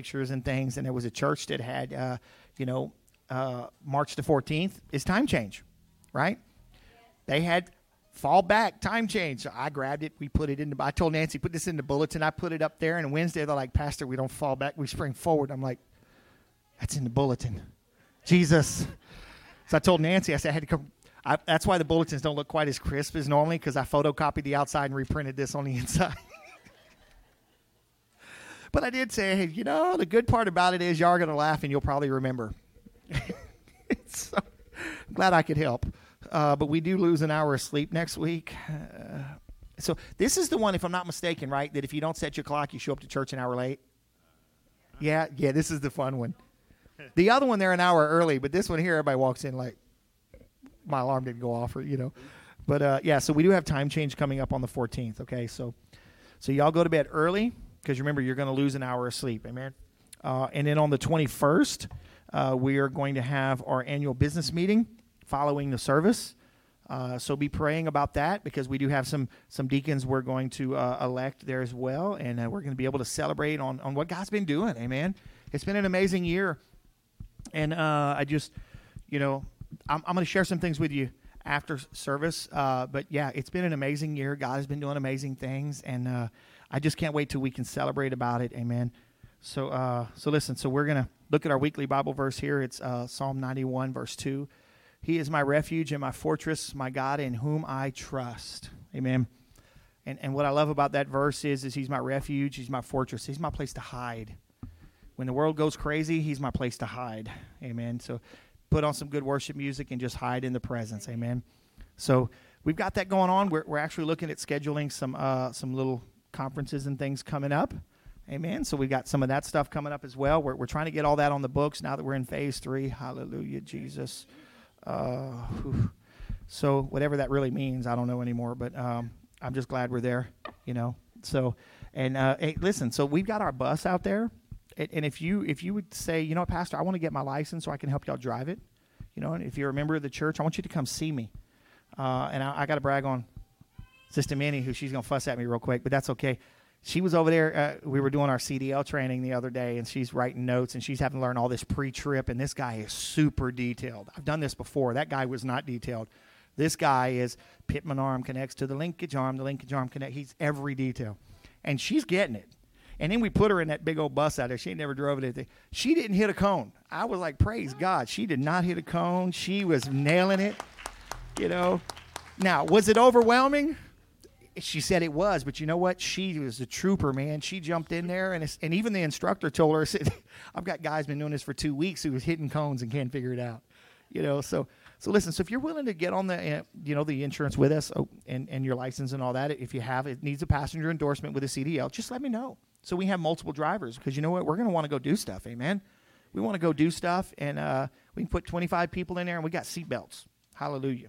pictures and things, and there was a church that had, uh, you know, uh, March the 14th is time change, right? They had fall back time change. So I grabbed it. We put it in the. I told Nancy put this in the bulletin. I put it up there. And Wednesday they're like, Pastor, we don't fall back. We spring forward. I'm like, that's in the bulletin. Jesus. So I told Nancy. I said I had to come. I, that's why the bulletins don't look quite as crisp as normally because I photocopied the outside and reprinted this on the inside. But I did say, hey, you know, the good part about it is y'all are going to laugh and you'll probably remember. so, I'm glad I could help. Uh, but we do lose an hour of sleep next week. Uh, so this is the one, if I'm not mistaken, right? That if you don't set your clock, you show up to church an hour late. Yeah, yeah. This is the fun one. The other one, they're an hour early, but this one here, everybody walks in like my alarm didn't go off, or you know. But uh, yeah, so we do have time change coming up on the 14th. Okay, so so y'all go to bed early because remember you're going to lose an hour of sleep. Amen. Uh, and then on the 21st, uh, we are going to have our annual business meeting following the service. Uh, so be praying about that because we do have some some deacons we're going to uh, elect there as well, and uh, we're going to be able to celebrate on on what God's been doing. Amen. It's been an amazing year, and uh, I just, you know, I'm, I'm going to share some things with you after service. But yeah, it's been an amazing year. God has been doing amazing things, and I just can't wait till we can celebrate about it. Amen. So so listen. So we're gonna look at our weekly Bible verse here. It's Psalm 91, verse two. He is my refuge and my fortress, my God in whom I trust. Amen. And, and what I love about that verse is, is he's my refuge, he's my fortress, he's my place to hide. When the world goes crazy, he's my place to hide. Amen. So put on some good worship music and just hide in the presence. Amen. So we've got that going on. We're, we're actually looking at scheduling some uh, some little conferences and things coming up. Amen. So we've got some of that stuff coming up as well. We're, we're trying to get all that on the books now that we're in phase three. Hallelujah, Jesus. Uh, so whatever that really means, I don't know anymore. But um, I'm just glad we're there. You know. So and uh, hey, listen. So we've got our bus out there, and, if you if you would say, you know, Pastor, I want to get my license so I can help y'all drive it. You know, and if you're a member of the church, I want you to come see me. Uh, and I, I got to brag on Sister Minnie, who she's gonna fuss at me real quick, but that's okay she was over there. Uh, we were doing our CDL training the other day, and she's writing notes, and she's having to learn all this pre-trip. And this guy is super detailed. I've done this before. That guy was not detailed. This guy is pitman arm connects to the linkage arm. The linkage arm connect. He's every detail, and she's getting it. And then we put her in that big old bus out there. She never drove it. She didn't hit a cone. I was like, praise God. She did not hit a cone. She was nailing it. You know. Now, was it overwhelming? She said it was, but you know what? She was a trooper, man. She jumped in there, and and even the instructor told her, "said I've got guys been doing this for two weeks who was hitting cones and can't figure it out." You know, so so listen. So if you're willing to get on the uh, you know the insurance with us oh, and and your license and all that, if you have it needs a passenger endorsement with a CDL, just let me know. So we have multiple drivers because you know what? We're going to want to go do stuff, amen. We want to go do stuff, and uh, we can put 25 people in there, and we got seatbelts. Hallelujah.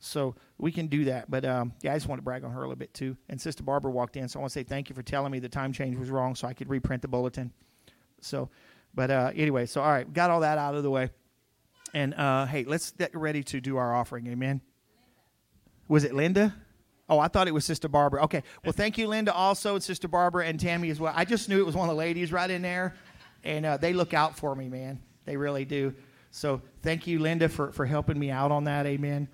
So we can do that. But um, yeah, I just want to brag on her a little bit too. And Sister Barbara walked in, so I want to say thank you for telling me the time change was wrong, so I could reprint the bulletin. So, but uh, anyway, so all right, got all that out of the way. And uh, hey, let's get ready to do our offering. Amen. Was it Linda? Oh, I thought it was Sister Barbara. Okay. Well, thank you, Linda, also, and Sister Barbara and Tammy as well. I just knew it was one of the ladies right in there, and uh, they look out for me, man. They really do. So thank you, Linda, for, for helping me out on that. Amen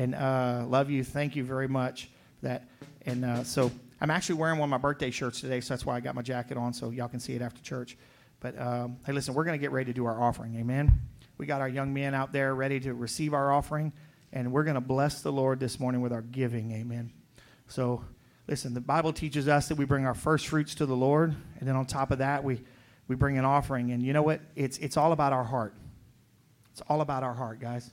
and uh, love you. Thank you very much that. And uh, so I'm actually wearing one of my birthday shirts today, so that's why I got my jacket on, so y'all can see it after church. But um, hey, listen, we're going to get ready to do our offering. Amen. We got our young men out there ready to receive our offering, and we're going to bless the Lord this morning with our giving. Amen. So listen, the Bible teaches us that we bring our first fruits to the Lord, and then on top of that, we we bring an offering. And you know what? It's it's all about our heart. It's all about our heart, guys.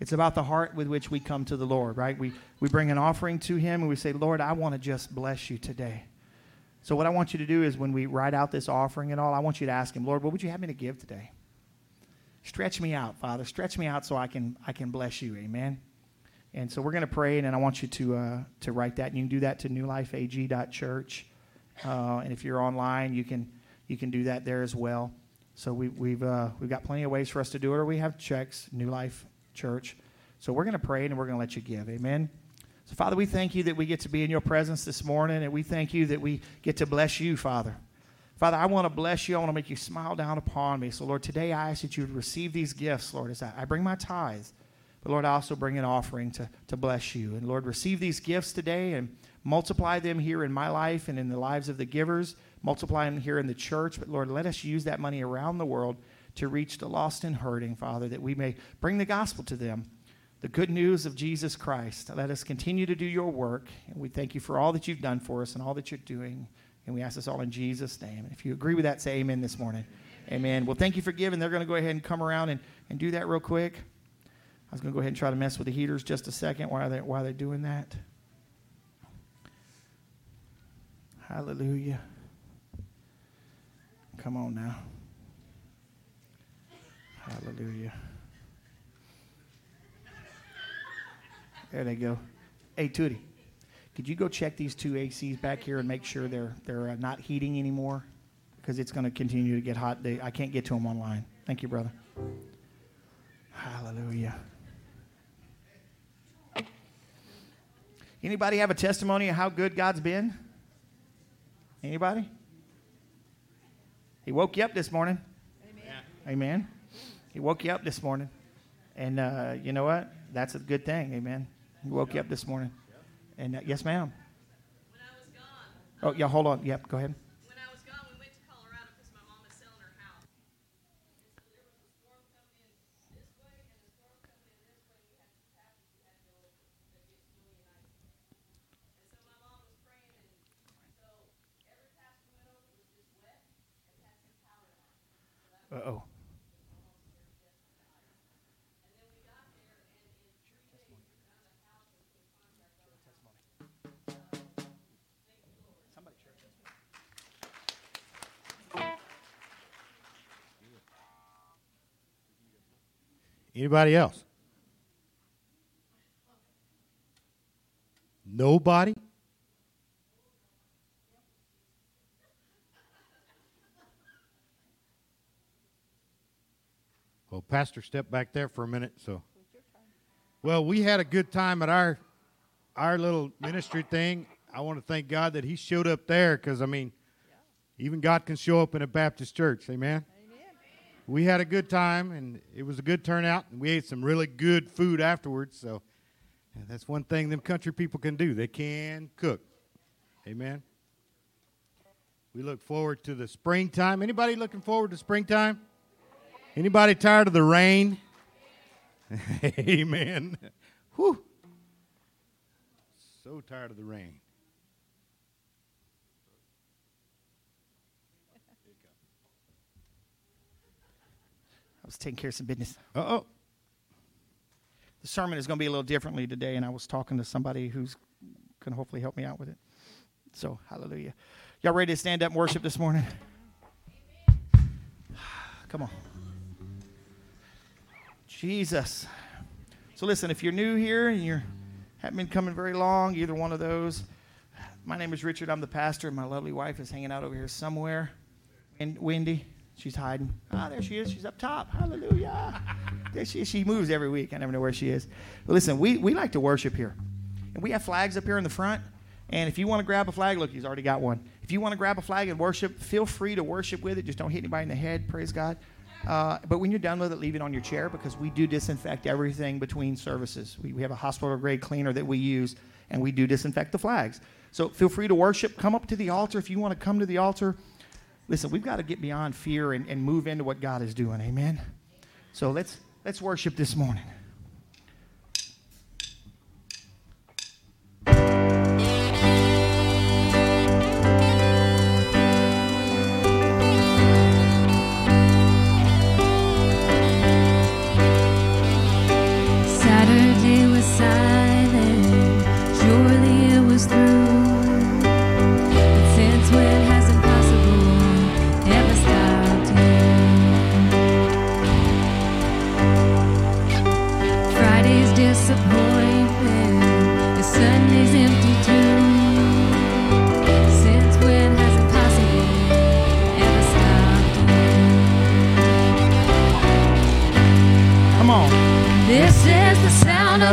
It's about the heart with which we come to the Lord, right? We, we bring an offering to Him and we say, Lord, I want to just bless you today. So, what I want you to do is when we write out this offering and all, I want you to ask Him, Lord, what would you have me to give today? Stretch me out, Father. Stretch me out so I can, I can bless you. Amen. And so we're going to pray, and I want you to, uh, to write that. And you can do that to newlifeag.church. Uh, and if you're online, you can, you can do that there as well. So we, we've, uh, we've got plenty of ways for us to do it, or we have checks, New Life church. So we're going to pray and we're going to let you give. Amen. So, Father, we thank you that we get to be in your presence this morning, and we thank you that we get to bless you, Father. Father, I want to bless you. I want to make you smile down upon me. So, Lord, today I ask that you would receive these gifts, Lord, as I, bring my tithes. But, Lord, I also bring an offering to, to bless you. And, Lord, receive these gifts today and multiply them here in my life and in the lives of the givers. Multiply them here in the church. But, Lord, let us use that money around the world to reach the lost and hurting, Father, that we may bring the gospel to them the good news of Jesus Christ. Let us continue to do your work. And we thank you for all that you've done for us and all that you're doing. And we ask this all in Jesus' name. And if you agree with that, say amen this morning. Amen. Well, thank you for giving. They're going to go ahead and come around and, and do that real quick. I was going to go ahead and try to mess with the heaters just a second while they're, while they're doing that. Hallelujah. Come on now. Hallelujah. There they go. Hey, Tootie, could you go check these two ACs back here and make sure they're they're uh, not heating anymore? Because it's going to continue to get hot. They, I can't get to them online. Thank you, brother. Hallelujah. Anybody have a testimony of how good God's been? Anybody? He woke you up this morning. Amen. Amen. He woke you up this morning. And uh, you know what? That's a good thing. Amen. He woke you up this morning. And uh, yes, ma'am. When I was gone. Oh, yeah, hold on. Yep, go ahead. Anybody else? Nobody? Well, Pastor, step back there for a minute. So, well, we had a good time at our our little ministry thing. I want to thank God that He showed up there because I mean, even God can show up in a Baptist church. Amen. We had a good time and it was a good turnout. And we ate some really good food afterwards. So that's one thing them country people can do. They can cook. Amen. We look forward to the springtime. Anybody looking forward to springtime? Anybody tired of the rain? Amen. Whew. So tired of the rain. I was taking care of some business. Uh oh. The sermon is going to be a little differently today, and I was talking to somebody who's going to hopefully help me out with it. So, hallelujah. Y'all ready to stand up and worship this morning? Come on. Jesus. So, listen, if you're new here and you haven't been coming very long, either one of those, my name is Richard. I'm the pastor, and my lovely wife is hanging out over here somewhere. And Wendy, she's hiding. Ah, there she is. She's up top. Hallelujah. There she. She moves every week. I never know where she is. But listen, we, we like to worship here. And we have flags up here in the front. And if you want to grab a flag, look, he's already got one. If you want to grab a flag and worship, feel free to worship with it. Just don't hit anybody in the head. Praise God. Uh, but when you're done with it, leave it on your chair because we do disinfect everything between services. We, we have a hospital grade cleaner that we use, and we do disinfect the flags. So feel free to worship. Come up to the altar if you want to come to the altar. Listen, we've got to get beyond fear and, and move into what God is doing. Amen. So let's let's worship this morning.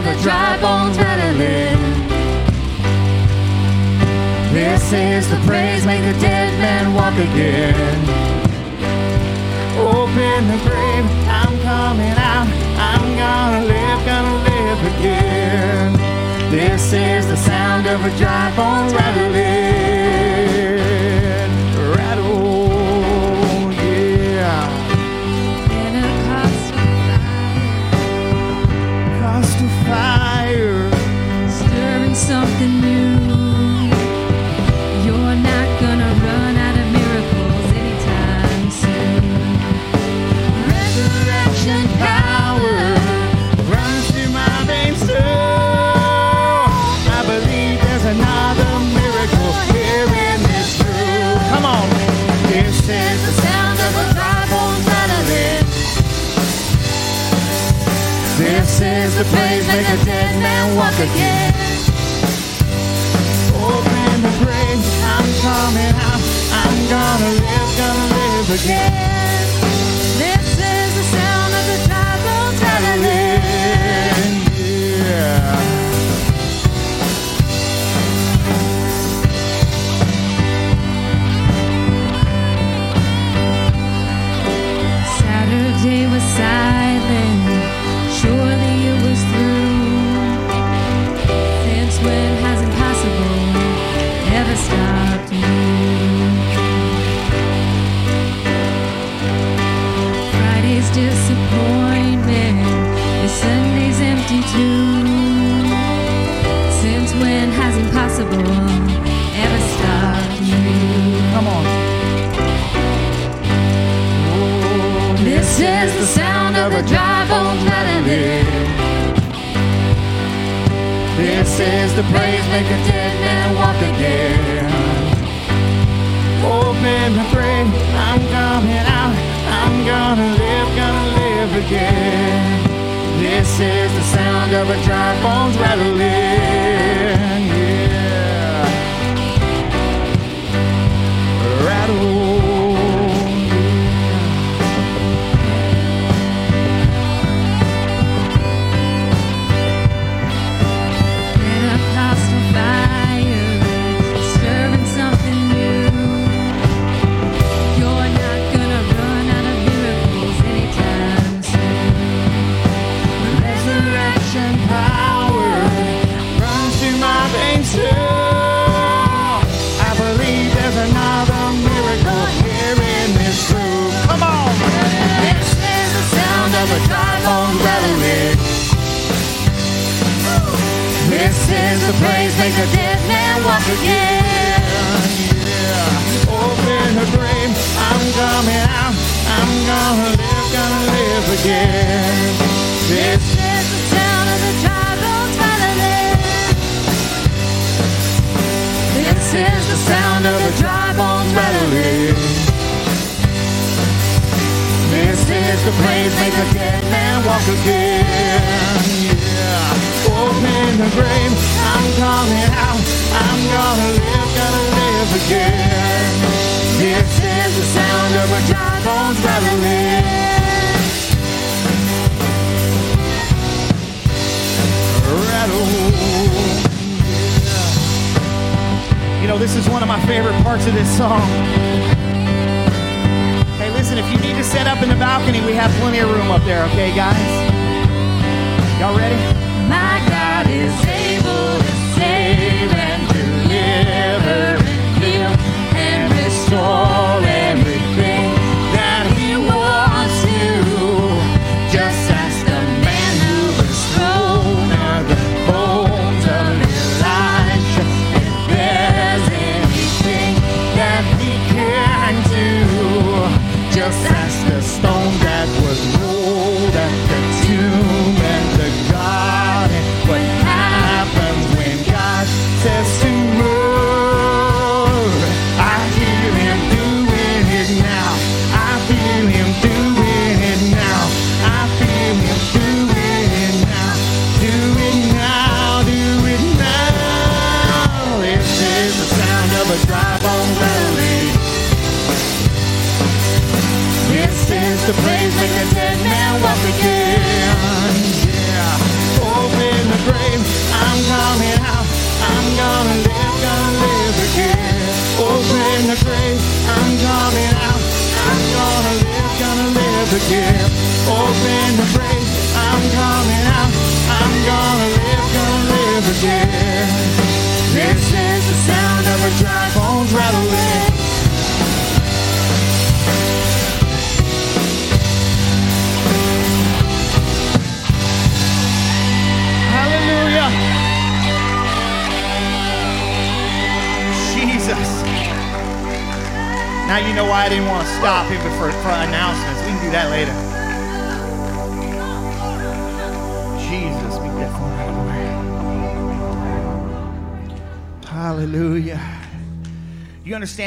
ever drive on trying This is the praise, make the dead man walk again. Open the grave, I'm coming out. I'm gonna live, gonna live again. This is the sound of a dry bone rattling. praise, make a dead man walk again. Open the grave, I'm coming out. I'm gonna live, gonna live again.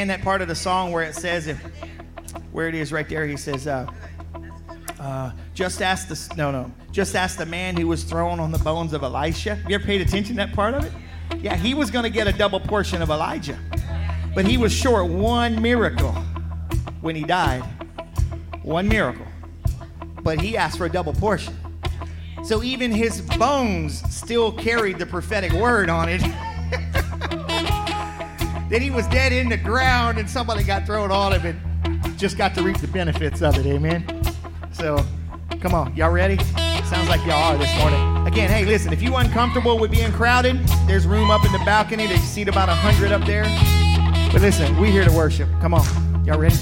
Understand that part of the song where it says, if, where it is right there, he says, uh, uh, just ask the no no just ask the man who was thrown on the bones of Elisha. You ever paid attention to that part of it? Yeah, he was going to get a double portion of Elijah, but he was short one miracle when he died. One miracle, but he asked for a double portion. So even his bones still carried the prophetic word on it. that he was dead in the ground and somebody got thrown on him and just got to reap the benefits of it. Amen. So, come on, y'all ready? Sounds like y'all are this morning. Again, hey, listen, if you uncomfortable with being crowded, there's room up in the balcony. There's seat about a hundred up there. But listen, we here to worship. Come on, y'all ready?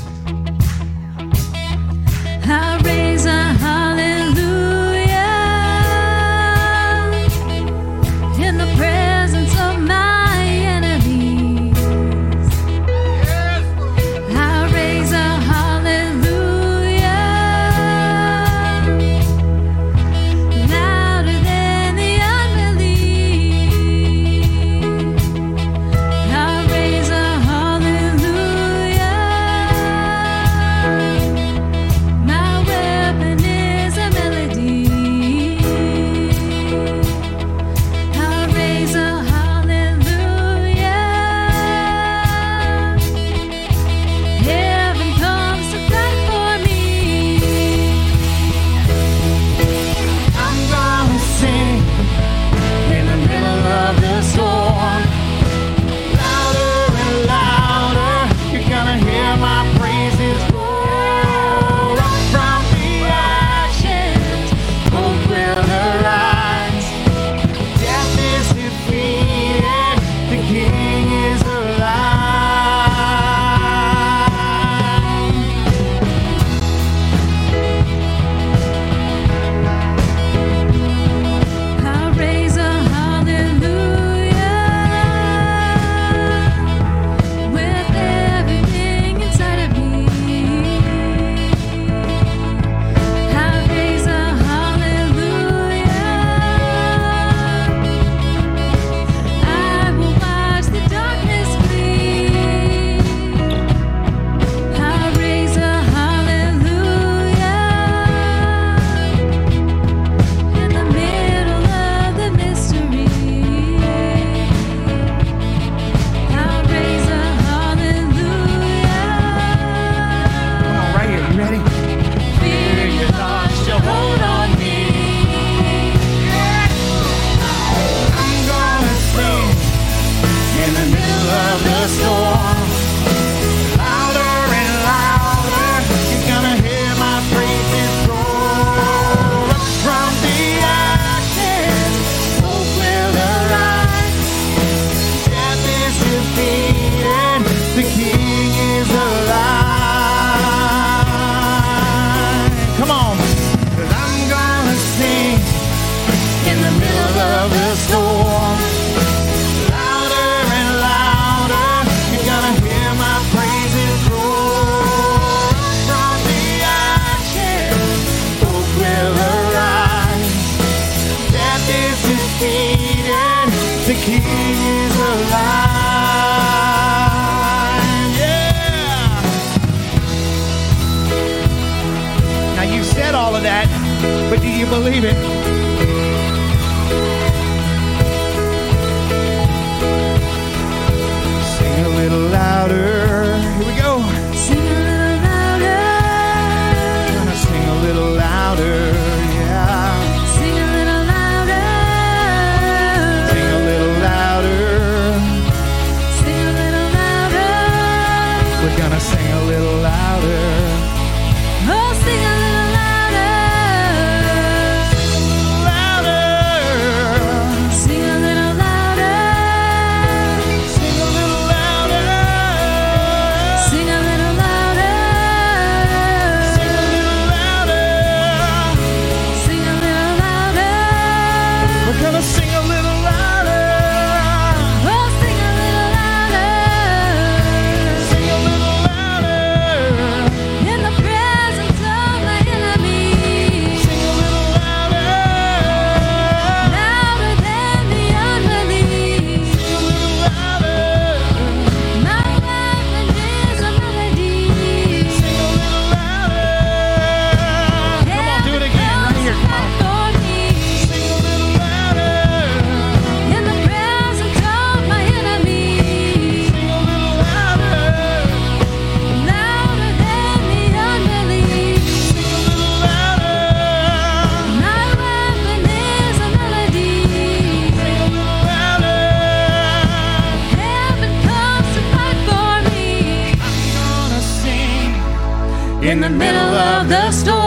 the middle of the storm.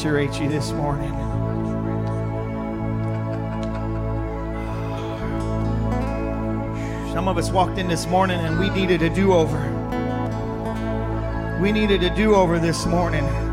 saturate you this morning. Some of us walked in this morning and we needed a do over. We needed a do over this morning.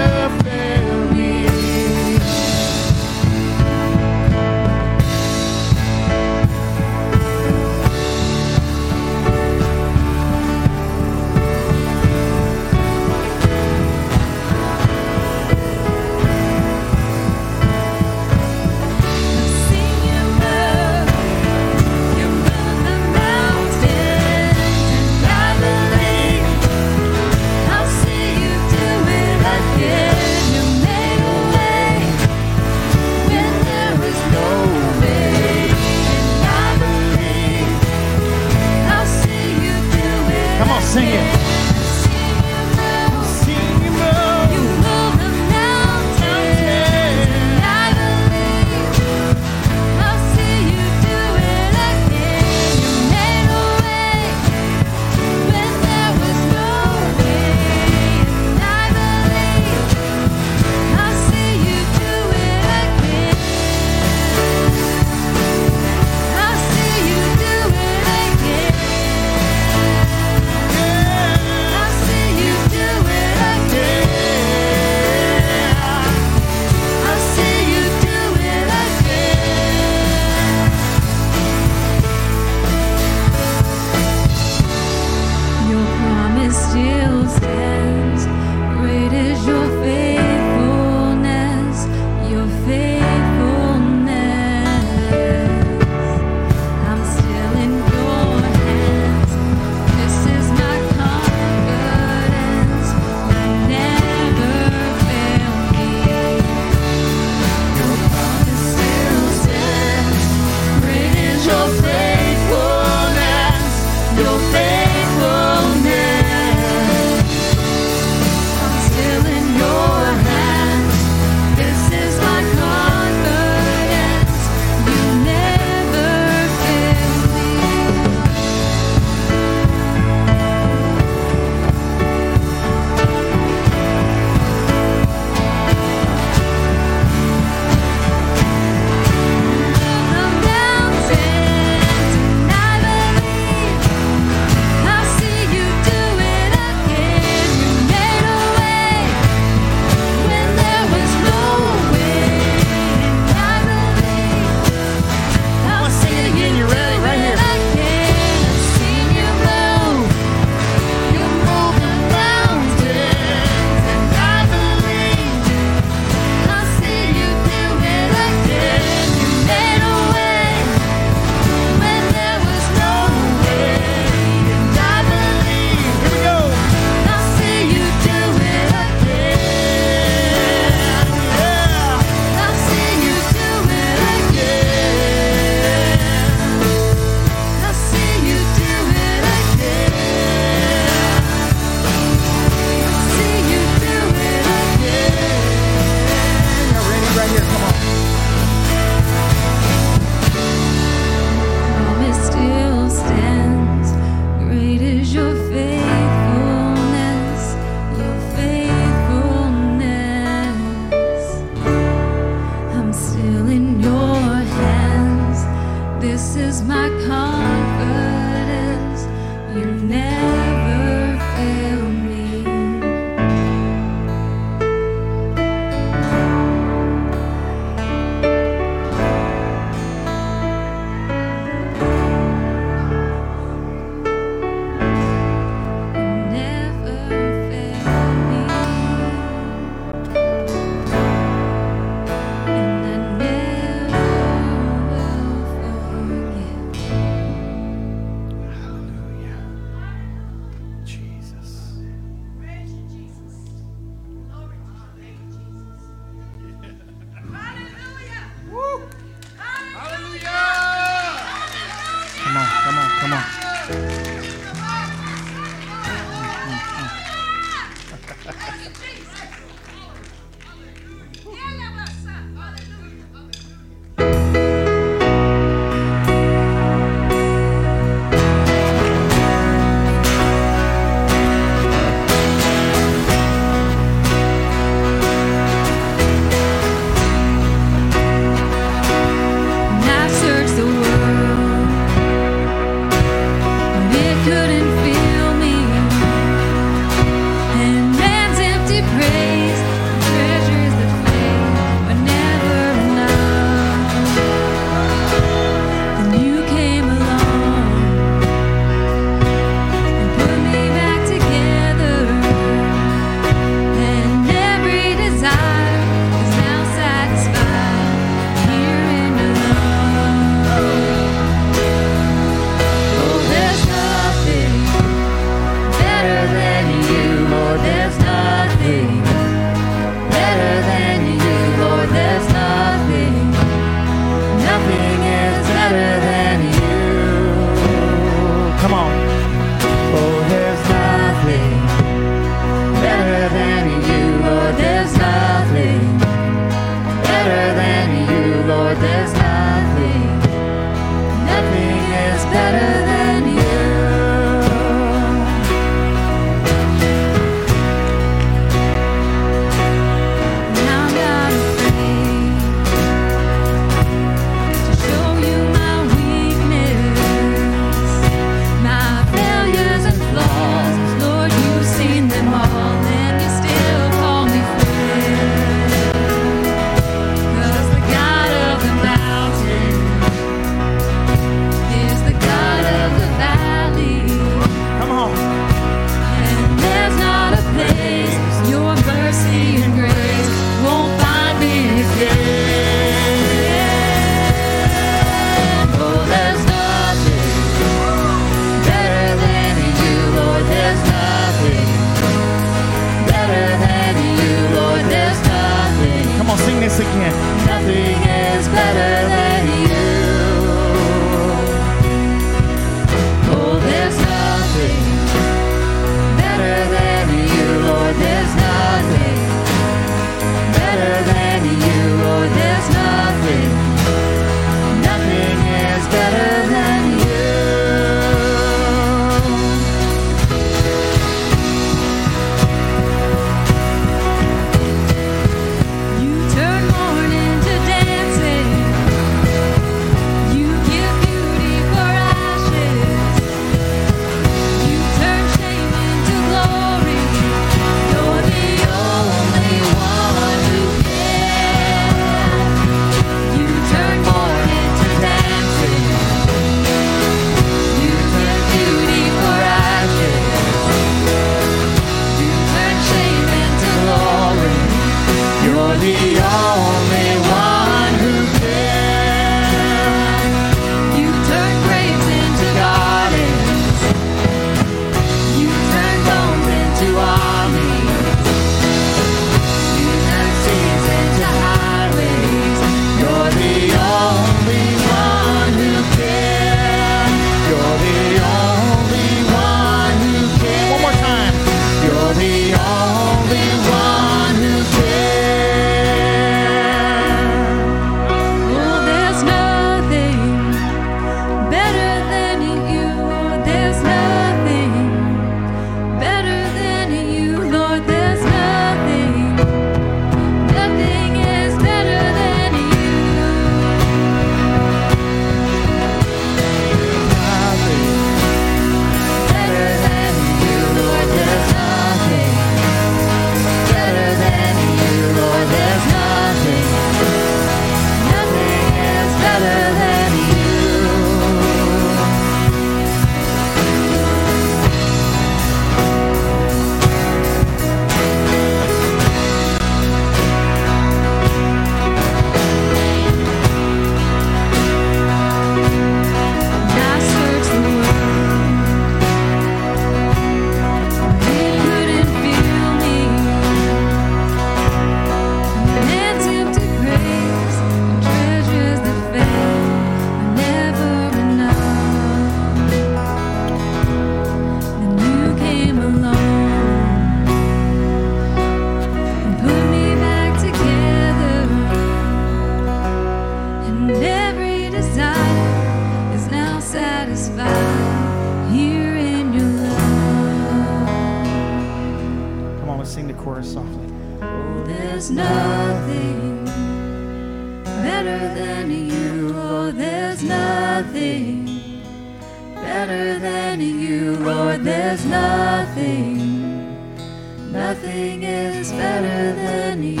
nothing is better than you.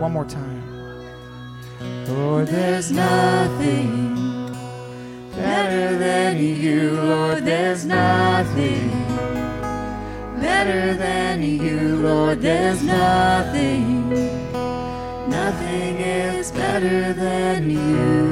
One more time. Lord, there's nothing better than you. Lord, there's nothing better than you. Lord, there's nothing, nothing is better than you.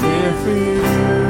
there for you.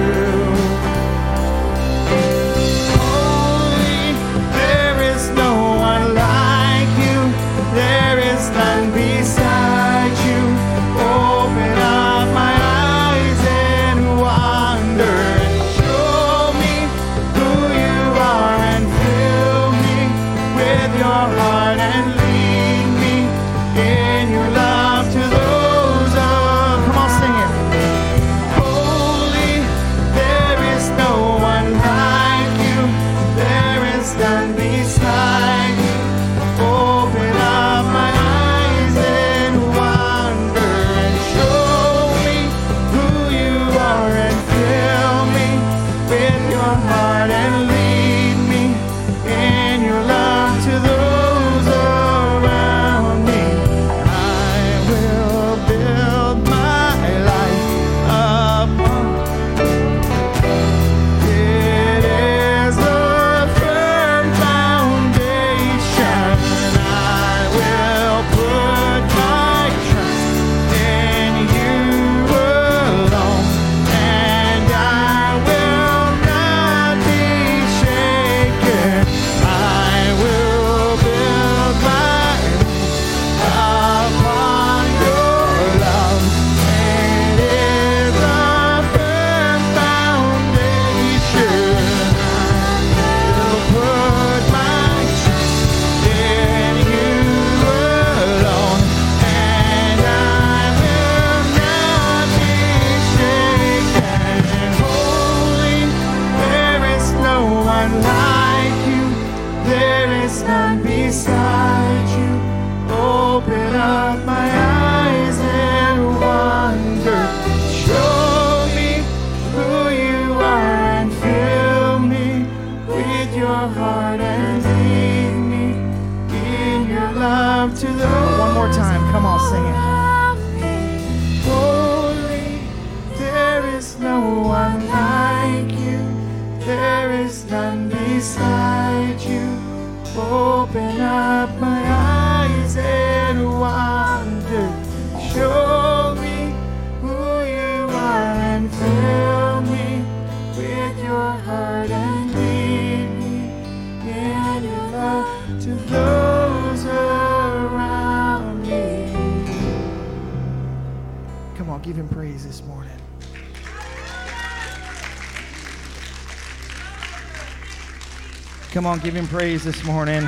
Come on, give him praise this morning.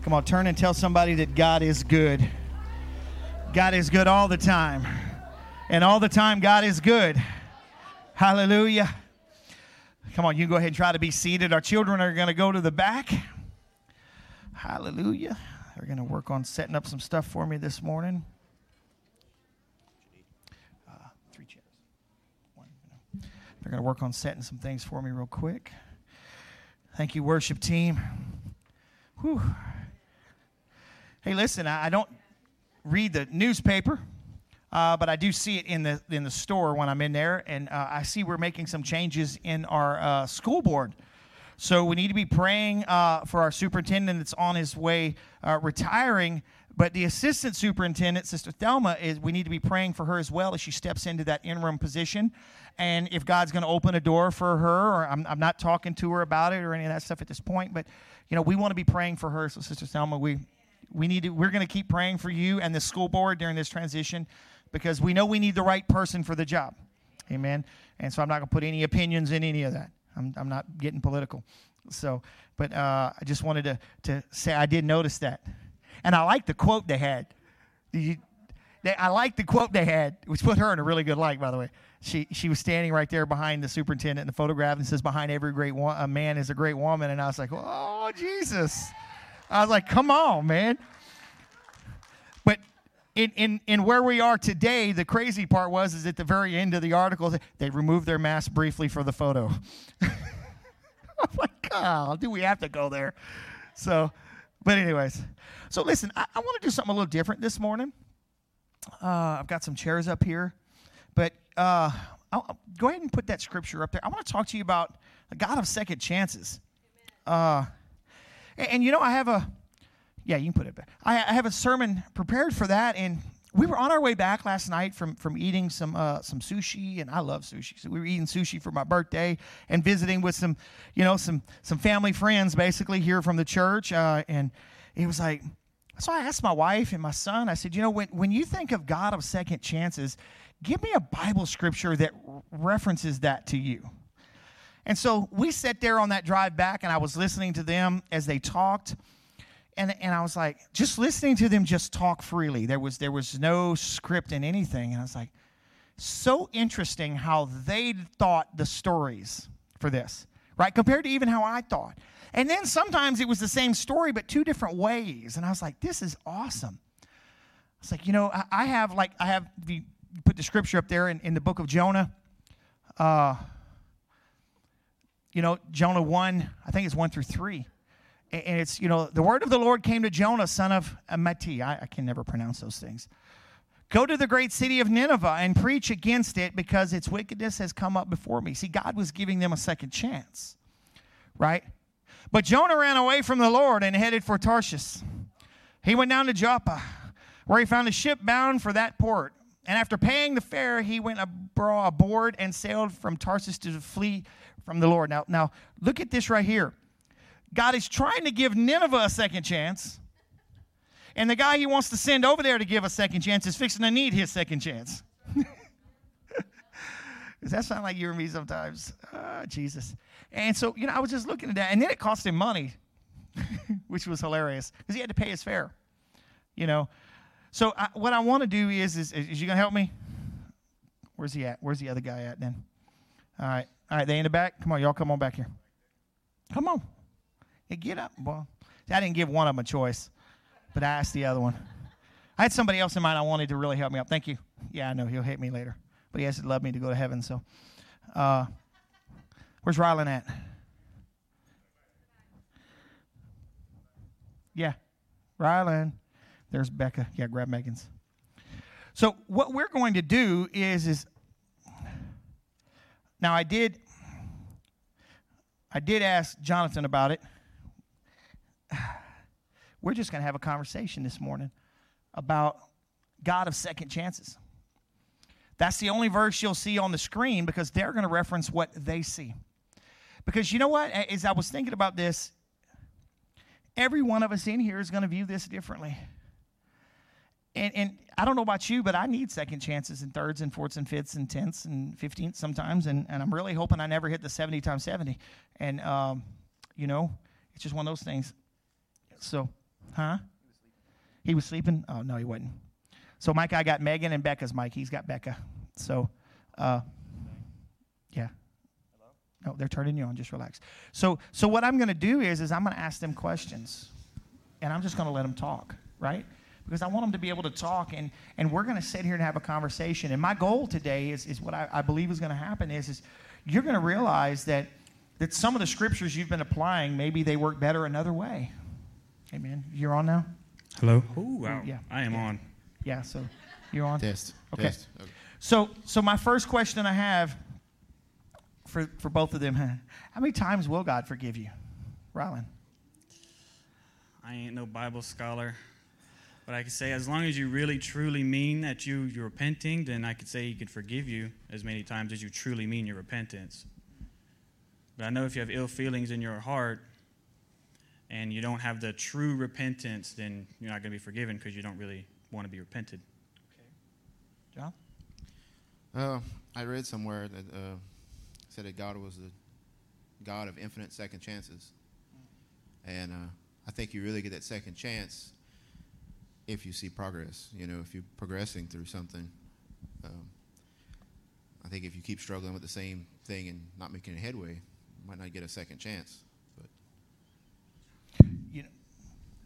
Come on, turn and tell somebody that God is good. God is good all the time. And all the time, God is good. Hallelujah. Come on, you go ahead and try to be seated. Our children are going to go to the back. Hallelujah. They're going to work on setting up some stuff for me this morning. Uh, three chairs. One, no. They're going to work on setting some things for me real quick. Thank you, worship team. Whew. Hey, listen, I don't read the newspaper, uh, but I do see it in the in the store when I'm in there, and uh, I see we're making some changes in our uh, school board. So we need to be praying uh, for our superintendent that's on his way uh, retiring. But the assistant superintendent, Sister Thelma, is we need to be praying for her as well as she steps into that interim position. And if God's going to open a door for her, or I'm, I'm not talking to her about it or any of that stuff at this point, but you know we want to be praying for her. So Sister Thelma, we we need to we're going to keep praying for you and the school board during this transition because we know we need the right person for the job. Amen. And so I'm not going to put any opinions in any of that. I'm, I'm not getting political. So, but uh, I just wanted to, to say I did notice that. And I like the quote they had. They, I like the quote they had, which put her in a really good light, by the way. She, she was standing right there behind the superintendent in the photograph and says, Behind every great wo- a man is a great woman. And I was like, Oh, Jesus. I was like, Come on, man. But in, in, in where we are today, the crazy part was is at the very end of the article, they removed their mask briefly for the photo. I'm like, oh, do we have to go there? So, but anyways, so listen, I, I want to do something a little different this morning. Uh, I've got some chairs up here, but uh, go ahead and put that scripture up there. I want to talk to you about the God of second chances. Uh, and, and you know, I have a yeah, you can put it back. I, I have a sermon prepared for that, and we were on our way back last night from from eating some uh, some sushi, and I love sushi. So we were eating sushi for my birthday and visiting with some, you know, some some family friends basically here from the church, uh, and it was like. So I asked my wife and my son. I said, you know, when when you think of God of second chances, give me a Bible scripture that references that to you. And so we sat there on that drive back, and I was listening to them as they talked and and I was like, just listening to them just talk freely. There was there was no script in anything, and I was like, so interesting how they thought the stories for this, right? Compared to even how I thought. And then sometimes it was the same story, but two different ways. And I was like, this is awesome. It's like, you know, I, I have like I have you put the scripture up there in, in the book of Jonah. Uh, you know, Jonah 1, I think it's 1 through 3 and it's you know the word of the lord came to jonah son of amittai. I, I, can never pronounce those things. Go to the great city of nineveh and preach against it because its wickedness has come up before me. See god was giving them a second chance right? But jonah ran away from the lord and headed for tarshish. He went down to joppa where he found a ship bound for that port. And after paying the fare he went aboard and sailed from tarshish to flee from the lord. Now now look at this right here God is trying to give Nineveh a second chance. And the guy he wants to send over there to give a second chance is fixing to need his second chance. Does that sound like you or me sometimes? Oh, Jesus. And so, you know, I was just looking at that. And then it cost him money, which was hilarious because he had to pay his fare, you know. So, I, what I want to do is, is, is you going to help me? Where's he at? Where's the other guy at then? All right. All right. They in the back? Come on, y'all come on back here. Come on. Hey, get up. Well, I didn't give one of them a choice, but I asked the other one. I had somebody else in mind I wanted to really help me out. Thank you. Yeah, I know he'll hate me later, but he has to love me to go to heaven. So, uh, where's Rylan at? Yeah, Rylan. There's Becca. Yeah, grab Megan's. So what we're going to do is is now I did I did ask Jonathan about it. We're just going to have a conversation this morning about God of second chances. That's the only verse you'll see on the screen because they're going to reference what they see. Because you know what? As I was thinking about this, every one of us in here is going to view this differently. And, and I don't know about you, but I need second chances and thirds and fourths and fifths and tenths and fifteenths sometimes. And, and I'm really hoping I never hit the 70 times 70. And, um, you know, it's just one of those things. So, huh? He was sleeping? Oh, no, he wasn't. So, Mike, I got Megan and Becca's Mike. He's got Becca. So, uh, yeah. Hello. No, they're turning you on. Just relax. So, so what I'm going to do is, is I'm going to ask them questions, and I'm just going to let them talk, right? Because I want them to be able to talk, and and we're going to sit here and have a conversation. And my goal today is is what I, I believe is going to happen is is you're going to realize that that some of the scriptures you've been applying maybe they work better another way. Amen. You're on now. Hello. Oh wow. yeah, I am yeah. on. Yeah. So you're on. Test. Okay. Test. Okay. So, so my first question I have for for both of them: How many times will God forgive you, Rylan? I ain't no Bible scholar, but I can say as long as you really truly mean that you you're repenting, then I could say He could forgive you as many times as you truly mean your repentance. But I know if you have ill feelings in your heart and you don't have the true repentance, then you're not going to be forgiven because you don't really want to be repented. Okay. John. Uh, I read somewhere that uh, said that God was the God of infinite second chances, and uh, I think you really get that second chance if you see progress. You know, if you're progressing through something. Um, I think if you keep struggling with the same thing and not making a headway, you might not get a second chance. You know,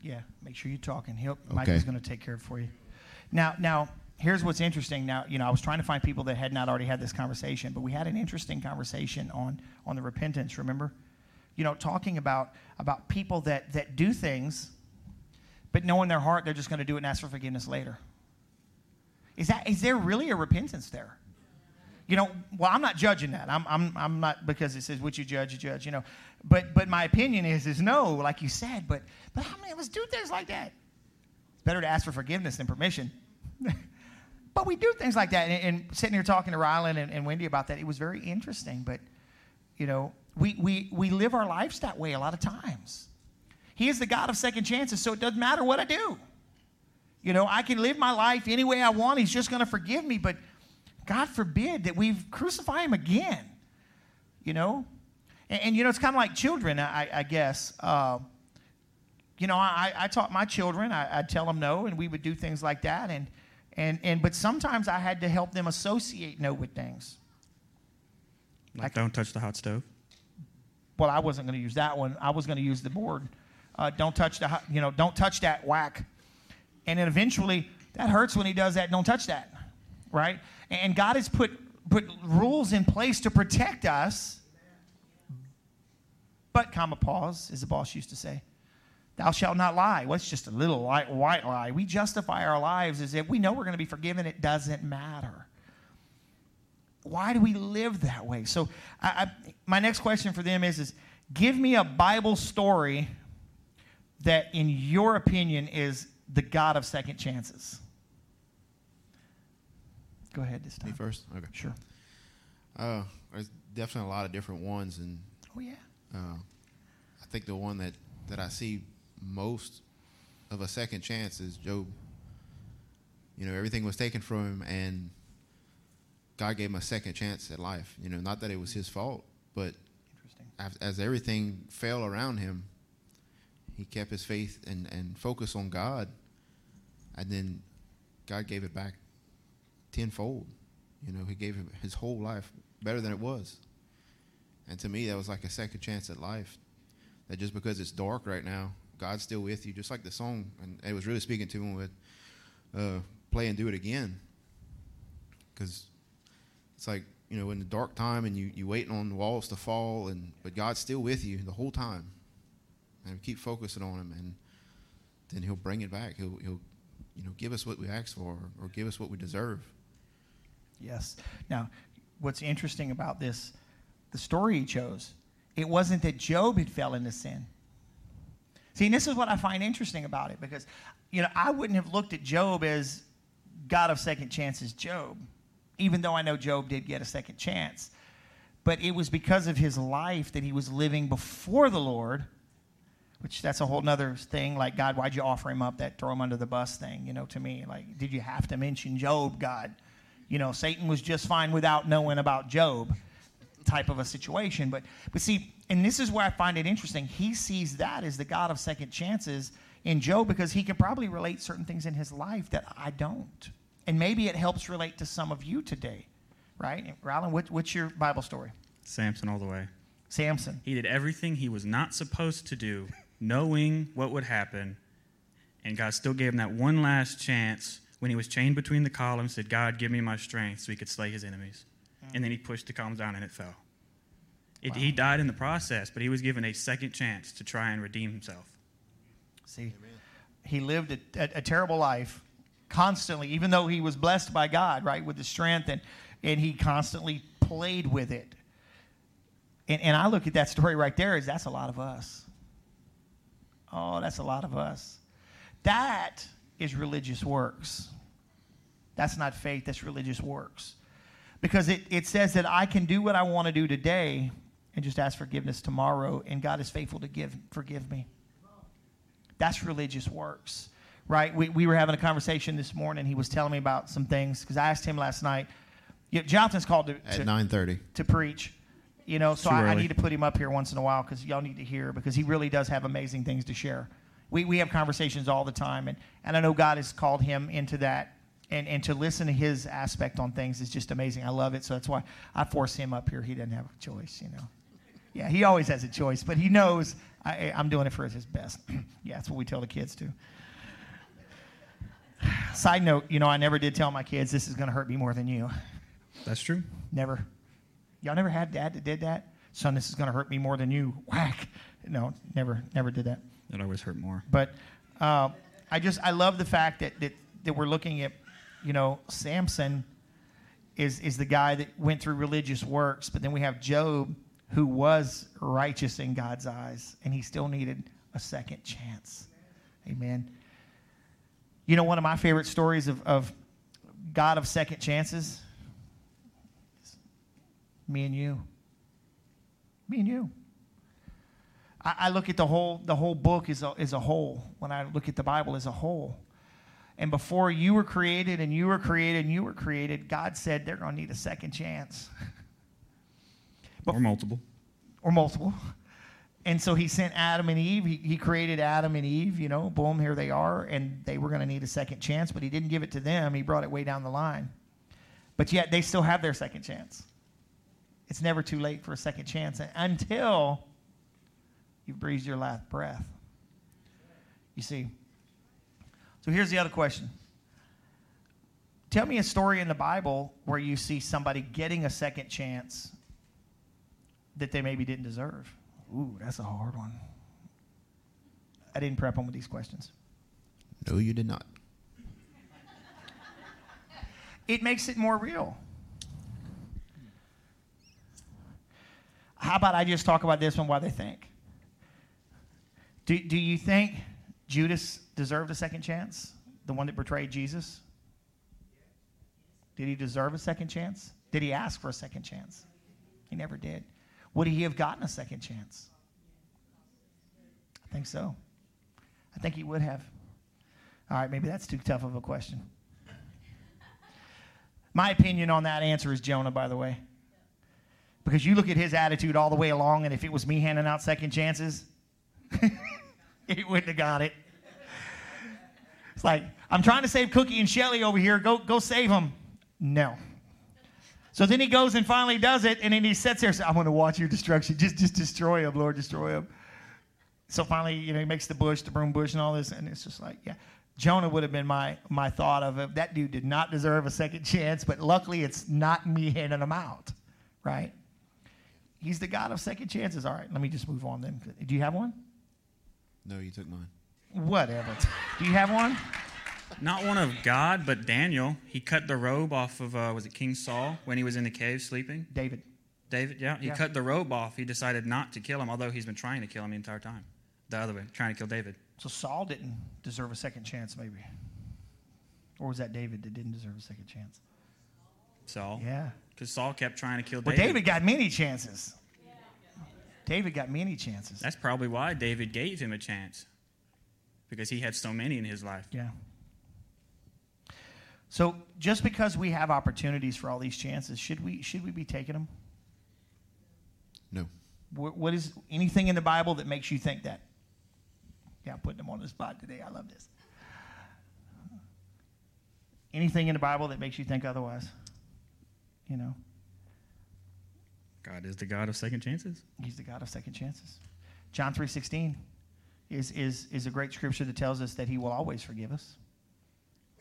yeah. Make sure you're talking. He'll, Mike is going to take care of it for you. Now, now, here's what's interesting. Now, you know, I was trying to find people that had not already had this conversation, but we had an interesting conversation on on the repentance. Remember, you know, talking about about people that that do things, but know in their heart they're just going to do it and ask for forgiveness later. Is that is there really a repentance there? You know, well, I'm not judging that. I'm, I'm, I'm not because it says what you judge, you judge. You know, but but my opinion is is no, like you said. But but how many of us do things like that? It's better to ask for forgiveness than permission. but we do things like that. And, and sitting here talking to Rylan and, and Wendy about that, it was very interesting. But you know, we we we live our lives that way a lot of times. He is the God of second chances, so it doesn't matter what I do. You know, I can live my life any way I want. He's just going to forgive me. But God forbid that we crucify him again. You know? And, and, you know, it's kind of like children, I, I guess. Uh, you know, I, I taught my children, I, I'd tell them no, and we would do things like that. And, and, and, but sometimes I had to help them associate no with things. Like, don't touch the hot stove. Well, I wasn't going to use that one. I was going to use the board. Uh, don't touch the, you know, don't touch that whack. And then eventually, that hurts when he does that. Don't touch that, right? And God has put put rules in place to protect us. But, comma, pause, as the boss used to say. Thou shalt not lie. Well, it's just a little light, white lie. We justify our lives as if we know we're going to be forgiven. It doesn't matter. Why do we live that way? So, I, I, my next question for them is, is give me a Bible story that, in your opinion, is the God of second chances. Go ahead this time. me first. Okay. Sure. Uh, there's definitely a lot of different ones, and Oh, yeah. Uh, I think the one that, that I see most of a second chance is Job. You know, everything was taken from him, and God gave him a second chance at life. You know, not that it was his fault, but Interesting. as, as everything fell around him, he kept his faith and, and focus on God, and then God gave it back tenfold. You know, he gave him his whole life better than it was. And to me, that was like a second chance at life. that just because it's dark right now, God's still with you, just like the song. And it was really speaking to him with uh, play and do it again. Because it's like, you know, in the dark time and you, you waiting on walls to fall, and but God's still with you the whole time. And keep focusing on him, and then he'll bring it back. He'll, he'll you know, give us what we ask for or give us what we deserve. Yes. Now, what's interesting about this, the story he chose, it wasn't that Job had fell into sin. See, and this is what I find interesting about it because, you know, I wouldn't have looked at Job as God of second chances, Job, even though I know Job did get a second chance. But it was because of his life that he was living before the Lord, which that's a whole nother thing. Like, God, why'd you offer him up that throw him under the bus thing? You know, to me, like, did you have to mention Job, God? You know, Satan was just fine without knowing about Job type of a situation. But but see, and this is where I find it interesting. He sees that as the God of second chances in Job because he can probably relate certain things in his life that I don't. And maybe it helps relate to some of you today, right? Rylan, what, what's your Bible story? Samson all the way. Samson. He did everything he was not supposed to do, knowing what would happen, and God still gave him that one last chance when he was chained between the columns, said, God, give me my strength so he could slay his enemies. And then he pushed the columns down and it fell. It, He died in the process, but he was given a second chance to try and redeem himself. See, he lived a, a, a terrible life constantly, even though he was blessed by God, right, with the strength, and, and he constantly played with it. And, and I look at that story right there as that's a lot of us. Oh, that's a lot of us. That is religious works. That's not faith, that's religious works. Because it, it says that I can do what I want to do today and just ask forgiveness tomorrow, and God is faithful to give forgive me. That's religious works, right? We, we were having a conversation this morning. He was telling me about some things because I asked him last night. You know, Jonathan's called to, At to, 9:30. to preach, you know, so I, I need to put him up here once in a while because y'all need to hear because he really does have amazing things to share. We, we have conversations all the time, and, and I know God has called him into that. And, and to listen to his aspect on things is just amazing. I love it. So that's why I force him up here. He doesn't have a choice, you know. Yeah, he always has a choice, but he knows I, I'm doing it for his best. yeah, that's what we tell the kids too. Side note, you know, I never did tell my kids this is going to hurt me more than you. That's true. Never. Y'all never had dad that did that? Son, this is going to hurt me more than you. Whack. No, never, never did that. It always hurt more. But uh, I just, I love the fact that, that, that we're looking at, you know, Samson is, is the guy that went through religious works, but then we have Job who was righteous in God's eyes, and he still needed a second chance. Amen. You know, one of my favorite stories of, of God of second chances? Me and you. Me and you. I, I look at the whole the whole book as a, as a whole. When I look at the Bible as a whole, and before you were created, and you were created, and you were created, God said they're going to need a second chance But- or multiple. or multiple. And so he sent Adam and Eve. He, he created Adam and Eve, you know, boom, here they are. And they were going to need a second chance, but he didn't give it to them. He brought it way down the line. But yet they still have their second chance. It's never too late for a second chance until you've breathed your last breath. You see. So here's the other question Tell me a story in the Bible where you see somebody getting a second chance that they maybe didn't deserve. Ooh, that's a hard one. I didn't prep them with these questions. No, you did not. It makes it more real. How about I just talk about this one while they think? Do, do you think Judas deserved a second chance? The one that betrayed Jesus? Did he deserve a second chance? Did he ask for a second chance? He never did. Would he have gotten a second chance? I think so. I think he would have. All right, maybe that's too tough of a question. My opinion on that answer is Jonah, by the way. Because you look at his attitude all the way along, and if it was me handing out second chances, he wouldn't have got it. It's like, I'm trying to save Cookie and Shelly over here. Go, go save them. No. So then he goes and finally does it, and then he sits there and says, I'm going to watch your destruction. Just, just destroy him, Lord, destroy him. So finally, you know, he makes the bush, the broom bush, and all this, and it's just like, yeah. Jonah would have been my my thought of it. That dude did not deserve a second chance, but luckily it's not me handing him out, right? He's the God of second chances. All right, let me just move on then. Do you have one? No, you took mine. Whatever. Do you have one? Not one of God, but Daniel. He cut the robe off of, uh, was it King Saul when he was in the cave sleeping? David. David, yeah. He Yeah. cut the robe off. He decided not to kill him, although he's been trying to kill him the entire time. The other way, trying to kill David. So Saul didn't deserve a second chance, maybe. Or was that David that didn't deserve a second chance? Saul. Yeah. Because Saul kept trying to kill Well, David. David got many chances. David got many chances. That's probably why David gave him a chance. Because he had so many in his life. Yeah. So just because we have opportunities for all these chances, should we should we be taking them? No. What, what is anything in the Bible that makes you think that? Yeah, I'm putting them on the spot today. I love this. Anything in the Bible that makes you think otherwise? You know, God is the God of second chances. He's the God of second chances. John three sixteen is is is a great scripture that tells us that He will always forgive us.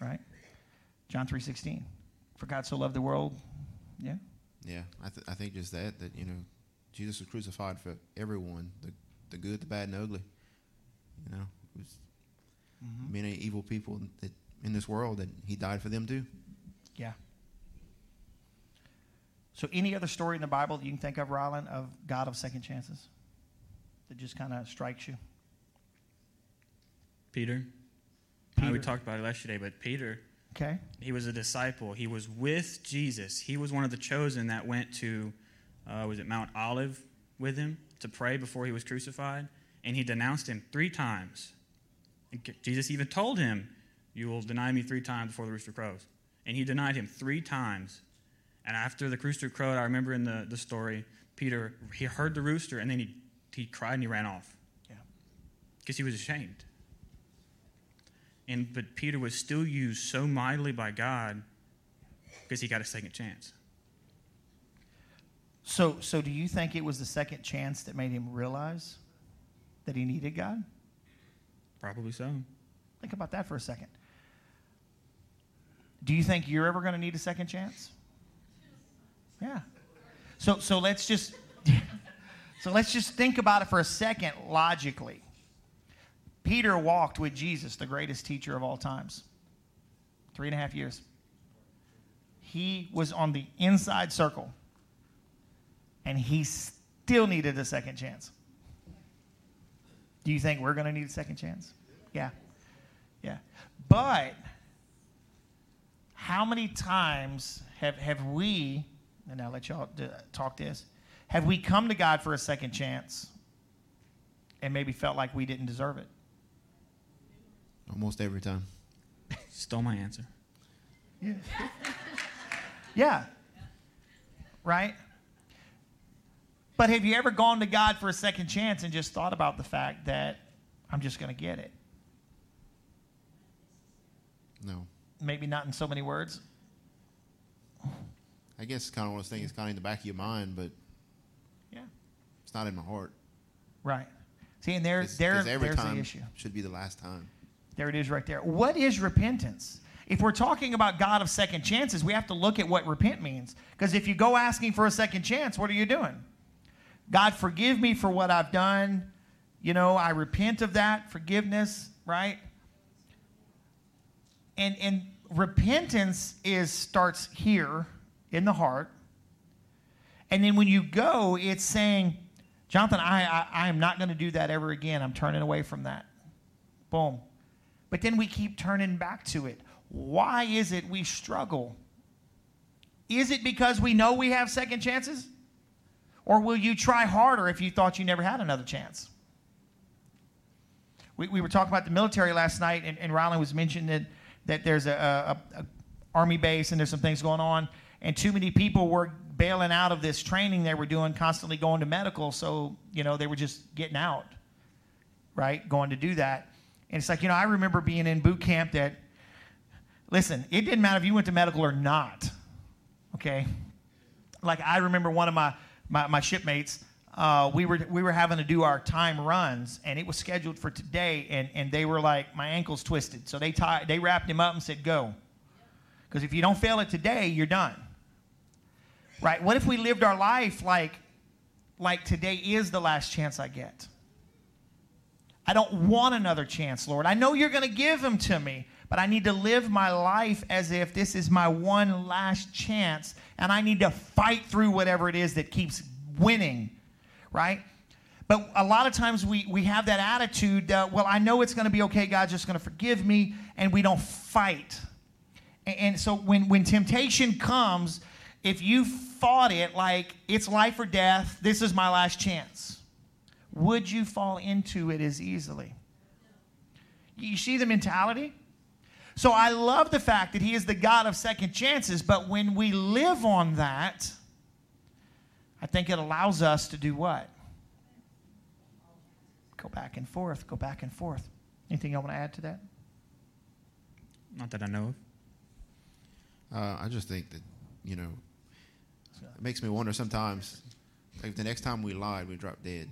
Right? John three sixteen. For God so loved the world. Yeah. Yeah, I, th- I think just that that you know, Jesus was crucified for everyone, the the good, the bad, and the ugly. You know, it was mm-hmm. many evil people that in this world that He died for them too. Yeah. So, any other story in the Bible that you can think of, Rylan, of God of second chances that just kind of strikes you? Peter. I know we talked about it yesterday, but Peter, Okay. he was a disciple. He was with Jesus. He was one of the chosen that went to, uh, was it Mount Olive with him to pray before he was crucified? And he denounced him three times. And Jesus even told him, You will deny me three times before the rooster crows. And he denied him three times. And after the rooster crowed, I remember in the, the story, Peter, he heard the rooster and then he, he cried and he ran off Yeah. because he was ashamed. And but Peter was still used so mightily by God because he got a second chance. So, so do you think it was the second chance that made him realize that he needed God? Probably so. Think about that for a second. Do you think you're ever going to need a second chance? Yeah. So, so let's just so let's just think about it for a second logically. Peter walked with Jesus, the greatest teacher of all times. Three and a half years. He was on the inside circle, and he still needed a second chance. Do you think we're going to need a second chance? Yeah. Yeah. But how many times have, have we, and I'll let y'all d- talk this, have we come to God for a second chance and maybe felt like we didn't deserve it? Almost every time. Stole my answer. Yeah. Yeah. Right? But have you ever gone to God for a second chance and just thought about the fact that I'm just going to get it? No. Maybe not in so many words. I guess it's kind of one of those things. It's kind of in the back of your mind, but Yeah. it's not in my heart. Right. See, and there, 'Cause- there, 'cause every there's time the issue. should be the last time. There it is right there. What is repentance? If we're talking about God of second chances, we have to look at what repent means. Because if you go asking for a second chance, what are you doing? God, forgive me for what I've done. You know, I repent of that. Forgiveness, right? And and repentance is starts here in the heart. And then when you go, it's saying, Jonathan, I, I, I am not going to do that ever again. I'm turning away from that. Boom. But then we keep turning back to it. Why is it we struggle? Is it because we know we have second chances? Or will you try harder if you thought you never had another chance? We, we were talking about the military last night, and, and Rylan was mentioning that, that there's a, a, a army base and there's some things going on, and too many people were bailing out of this training they were doing, constantly going to medical, so you know they were just getting out right? Going to do that. And it's like, you know, I remember being in boot camp that, listen, it didn't matter if you went to medical or not, okay? Like, I remember one of my, my, my shipmates, uh, we were we were having to do our time runs, and it was scheduled for today, and, and they were like, my ankle's twisted, so they tied, they wrapped him up and said, go, because if you don't fail it today, you're done. Right? What if we lived our life like like today is the last chance I get? I don't want another chance, Lord. I know you're going to give them to me, but I need to live my life as if this is my one last chance, and I need to fight through whatever it is that keeps winning, right? But a lot of times we, we have that attitude, uh, well, I know it's going to be okay, God's just going to forgive me, and we don't fight. And, and so when, when temptation comes, if you fought it like it's life or death, this is my last chance would you fall into it as easily? You see the mentality? So I love the fact that he is the God of second chances, but when we live on that, I think it allows us to do what? Go back and forth, go back and forth. Anything you want to add to that? Not that I know of. Uh, I just think that, you know, it makes me wonder sometimes, like the next time we lied, we drop dead.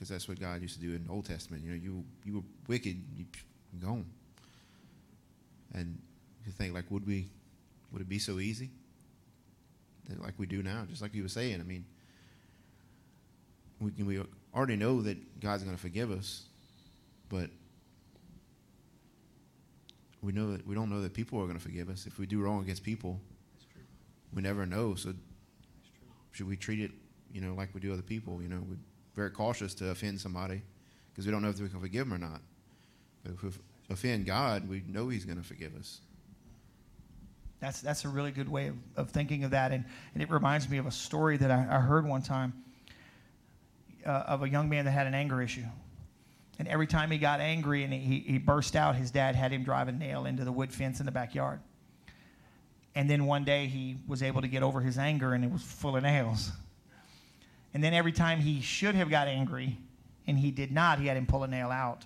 Because that's what God used to do in the Old Testament. You know, you, you were wicked, you, gone. And you think, like, would we, would it be so easy? Like we do now, just like you were saying. I mean, we, can, we already know that God's going to forgive us, but we know that we don't know that people are going to forgive us if we do wrong against people. We never know. So should we treat it, you know, like we do other people? You know, we're very cautious to offend somebody because we don't know if we can forgive them or not. But if we offend God, we know He's going to forgive us. That's, that's a really good way of, of thinking of that. And, and it reminds me of a story that I, I heard one time uh, of a young man that had an anger issue. And every time he got angry and he, he burst out, his dad had him drive a nail into the wood fence in the backyard. And then one day he was able to get over his anger and it was full of nails. And then every time he should have got angry and he did not, he had him pull a nail out.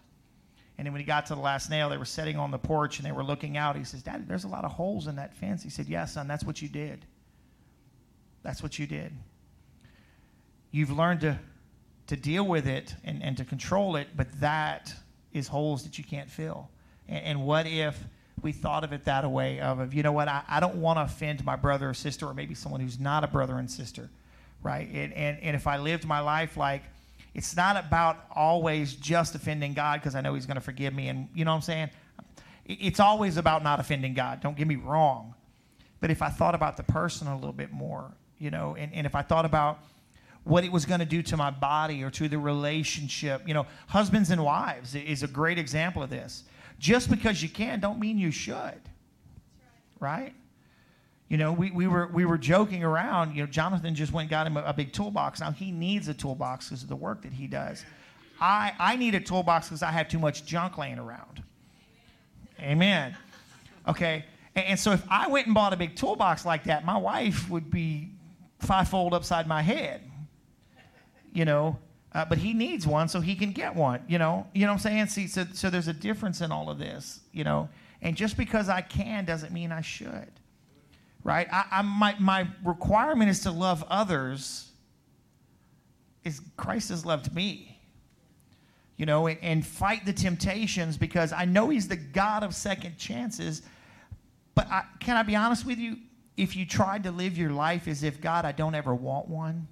And then when he got to the last nail, they were sitting on the porch and they were looking out. He says, Daddy, there's a lot of holes in that fence. He said, Yeah, son, that's what you did. That's what you did. You've learned to, to deal with it and, and to control it, but that is holes that you can't fill. And, and what if we thought of it that way of, of you know what, I, I don't want to offend my brother or sister or maybe someone who's not a brother and sister, right? And, and, and if I lived my life like, it's not about always just offending God because I know He's going to forgive me. And you know what I'm saying? It's always about not offending God. Don't get me wrong. But if I thought about the person a little bit more, you know, and, and if I thought about what it was going to do to my body or to the relationship, you know, husbands and wives is a great example of this. Just because you can, don't mean you should. Right? You know, we, we, were, we were joking around. You know, Jonathan just went and got him a, a big toolbox. Now, he needs a toolbox because of the work that he does. I, I need a toolbox because I have too much junk laying around. Amen. Okay. And, and so if I went and bought a big toolbox like that, my wife would be fivefold upside my head. You know, uh, but he needs one so he can get one. You know, you know what I'm saying? See, so, so there's a difference in all of this. You know, and just because I can doesn't mean I should right? I, I, my, my requirement is to love others is Christ has loved me. You know, and, and fight the temptations because I know He's the God of second chances. But I, can I be honest with you? If you tried to live your life as if, God, I don't ever want one,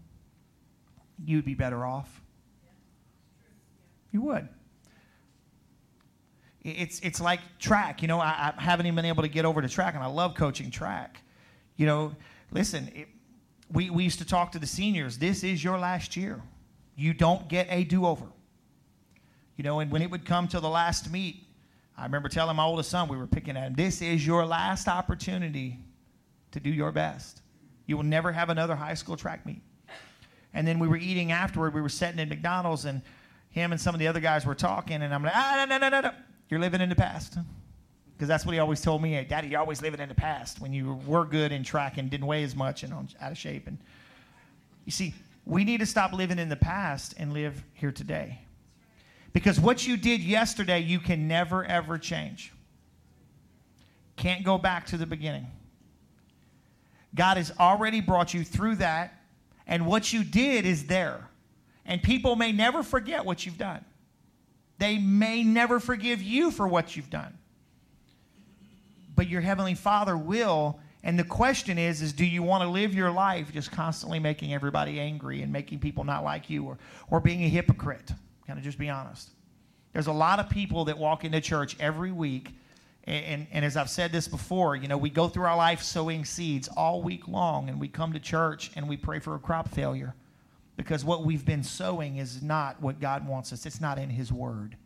you'd be better off. You would. It's, it's like track. You know, I, I haven't even been able to get over to track, and I love coaching track. You know, listen, it, we, we used to talk to the seniors. This is your last year. You don't get a do over. You know, and when it would come to the last meet, I remember telling my oldest son, we were picking at him, this is your last opportunity to do your best. You will never have another high school track meet. And then we were eating afterward. We were sitting at McDonald's, and him and some of the other guys were talking, and I'm like, ah, no, no, no, no, no. You're living in the past because that's what he always told me. Daddy, you're always living in the past when you were good in track and didn't weigh as much and out of shape. And you see, we need to stop living in the past and live here today. Because what you did yesterday, you can never, ever change. Can't go back to the beginning. God has already brought you through that, and what you did is there. And people may never forget what you've done. They may never forgive you for what you've done. But your heavenly Father will. And the question is is do you want to live your life just constantly making everybody angry and making people not like you or or being a hypocrite? Kind of just be honest. There's a lot of people that walk into church every week and, and, and as I've said this before, you know, we go through our life sowing seeds all week long, and we come to church and we pray for a crop failure because what we've been sowing is not what God wants us. It's not in His Word.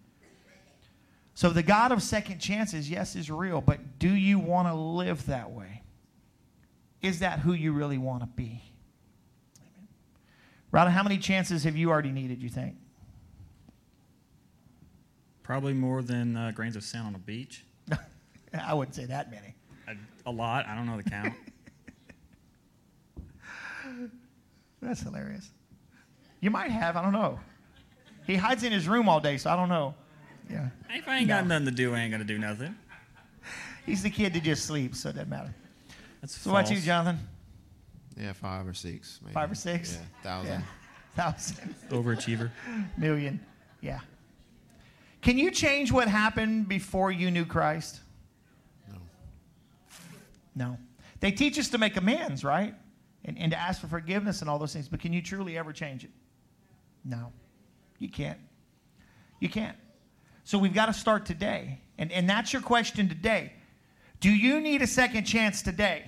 So the God of second chances, yes, is real, but do you want to live that way? Is that who you really want to be? Amen. Rada, how many chances have you already needed, you think? Probably more than uh, grains of sand on a beach. I wouldn't say that many. A, a lot. I don't know the count. That's hilarious. You might have, I don't know. He hides in his room all day, so I don't know. Yeah. if I ain't got nothing to do, I ain't gonna do nothing. He's the kid that just sleeps, so it doesn't matter. That's So what about you. Jonathan? Yeah, five or six. Maybe. Five or six? Yeah, thousand. Yeah. Thousand. Overachiever. Million. Yeah. Can you change what happened before you knew Christ? No. No. They teach us to make amends, right? And, and to ask for forgiveness and all those things, but can you truly ever change it? No. You can't. You can't. So we've got to start today. And, and that's your question today. Do you need a second chance today?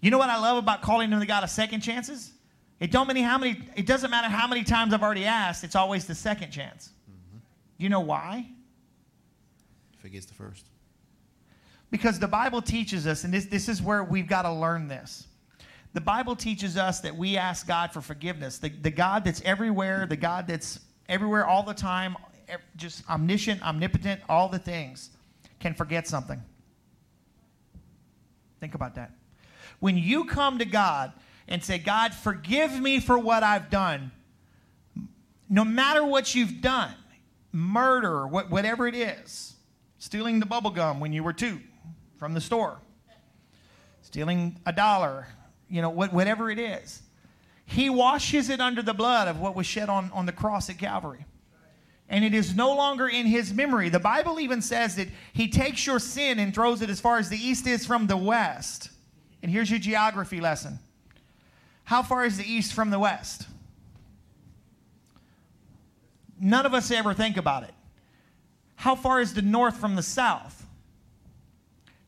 You know what I love about calling him the God of second chances? It don't matter how many. It doesn't matter how many times I've already asked. It's always the second chance. Mm-hmm. You know why? If it gets the first. Because the Bible teaches us, and this, this is where we've got to learn this. The Bible teaches us that we ask God for forgiveness. The, the God that's everywhere, the God that's everywhere all the time, just omniscient, omnipotent, all the things, can forget something. Think about that. When you come to God and say, God, forgive me for what I've done, no matter what you've done, murder, what, whatever it is, stealing the bubble gum when you were two from the store, stealing a dollar, you know, what, whatever it is, he washes it under the blood of what was shed on, on the cross at Calvary. And it is no longer in his memory. The Bible even says that he takes your sin and throws it as far as the east is from the west. And here's your geography lesson. How far is the east from the west? None of us ever think about it. How far is the north from the south?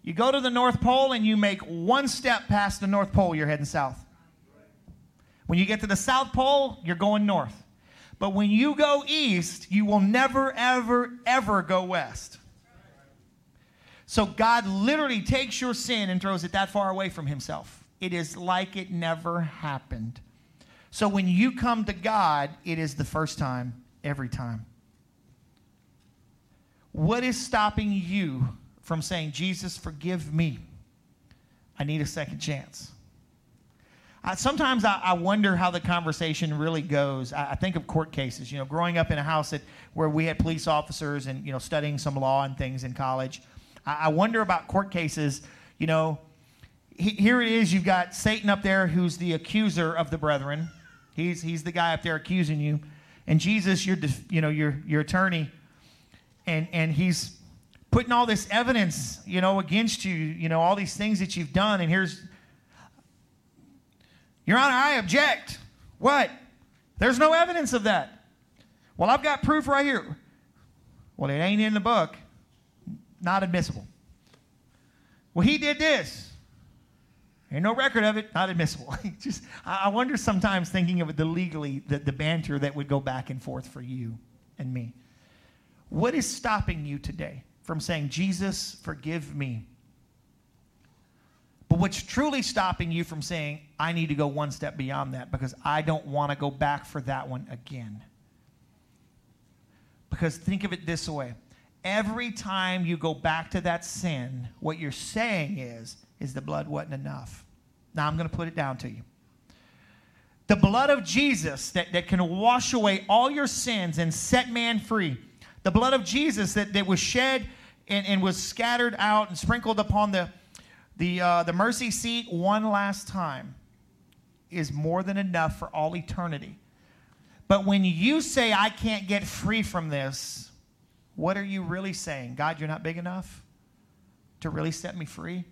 You go to the North Pole and you make one step past the North Pole, you're heading south. When you get to the South Pole, you're going north. But when you go east, you will never, ever, ever go west. So God literally takes your sin and throws it that far away from himself. It is like it never happened. So when you come to God, it is the first time, every time. What is stopping you from saying, Jesus, forgive me? I need a second chance. I, sometimes I, I wonder how the conversation really goes. I, I think of court cases. You know, growing up in a house that, where we had police officers and you know studying some law and things in college, I, wonder about court cases. You know, he, here it is. You've got Satan up there, who's the accuser of the brethren. He's he's the guy up there accusing you, and Jesus, your you know your your attorney, and and he's putting all this evidence you know against you. You know all these things that you've done, and here's your Honor, I object. What? There's no evidence of that. Well, I've got proof right here. Well, it ain't in the book. Not admissible. Well, he did this. Ain't no record of it. Not admissible. Just, I wonder sometimes thinking of the legally, the, the banter that would go back and forth for you and me. What is stopping you today from saying, Jesus, forgive me? But what's truly stopping you from saying, I need to go one step beyond that because I don't want to go back for that one again? Because think of it this way every time you go back to that sin, what you're saying is, is the blood wasn't enough. Now I'm going to put it down to you. The blood of Jesus that, that can wash away all your sins and set man free. The blood of Jesus that, that was shed and, and was scattered out and sprinkled upon the, the, uh, the mercy seat one last time is more than enough for all eternity But when you say, I can't get free from this, what are you really saying? God, you're not big enough to really set me free?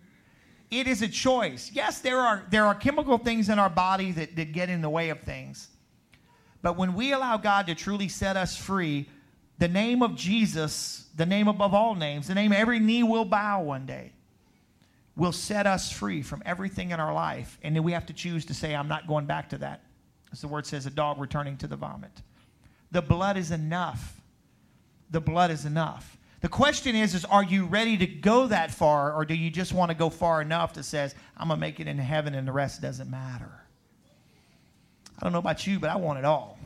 It is a choice. Yes, there are, there are chemical things in our body that, that get in the way of things. But when we allow God to truly set us free, the name of Jesus, the name above all names, the name every knee will bow one day, will set us free from everything in our life. And then we have to choose to say, I'm not going back to that. As the word says, a dog returning to the vomit. The blood is enough. The blood is enough. The question is, is are you ready to go that far, or do you just want to go far enough that says, I'm gonna make it into heaven and the rest doesn't matter? I don't know about you, but I want it all.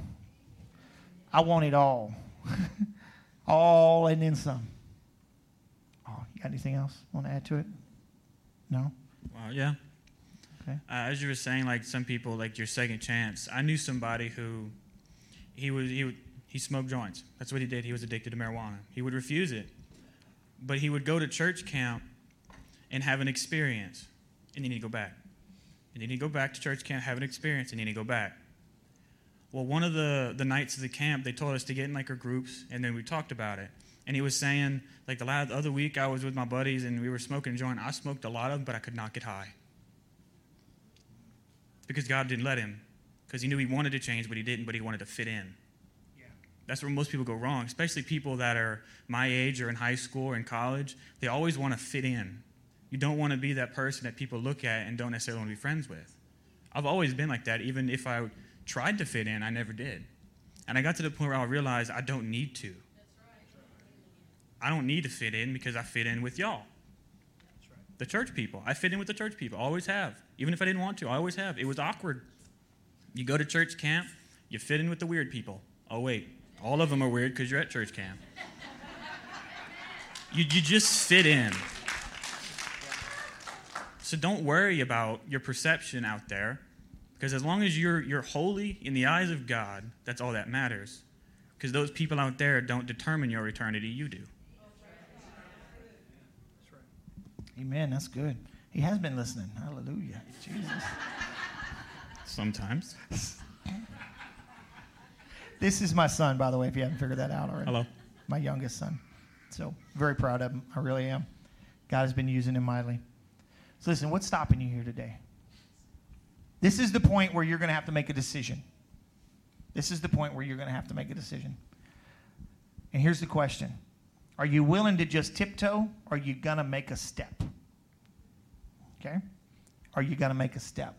I want it all. all and then some. Oh, you got anything else want to add to it? No? Wow, yeah. Okay. Uh, as you were saying, like some people, like your second chance. I knew somebody who, he was he would he smoked joints. That's what he did. He was addicted to marijuana. He would refuse it, but he would go to church camp and have an experience, and then he'd go back, and then he'd go back to church camp, have an experience, and then he'd go back. Well, one of the the nights of the camp, they told us to get in like our groups, and then we talked about it. And he was saying, like the last other week, I was with my buddies and we were smoking a joint. I smoked a lot of them, but I could not get high because God didn't let him. Because he knew he wanted to change, but he didn't, but he wanted to fit in. That's where most people go wrong, especially people that are my age or in high school or in college. They always want to fit in. You don't want to be that person that people look at and don't necessarily want to be friends with. I've always been like that. Even if I tried to fit in, I never did. And I got to the point where I realized I don't need to. I don't need to fit in because I fit in with y'all. The church people. I fit in with the church people. Always have. Even if I didn't want to, I always have. It was awkward. You go to church camp, you fit in with the weird people. Oh, wait. All of them are weird because you're at church camp. You, you just fit in. So don't worry about your perception out there because as long as you're, you're holy in the eyes of God, that's all that matters. Because those people out there don't determine your eternity, you do. Amen. That's good. He has been listening. Hallelujah. Jesus. Sometimes. This is my son, by the way, if you haven't figured that out already. Hello. My youngest son. So, very proud of him. I really am. God has been using him mightily. So, listen, what's stopping you here today? This is the point where you're going to have to make a decision. This is the point where you're going to have to make a decision. And here's the question Are you willing to just tiptoe, or are you going to make a step? Okay? Are you going to make a step?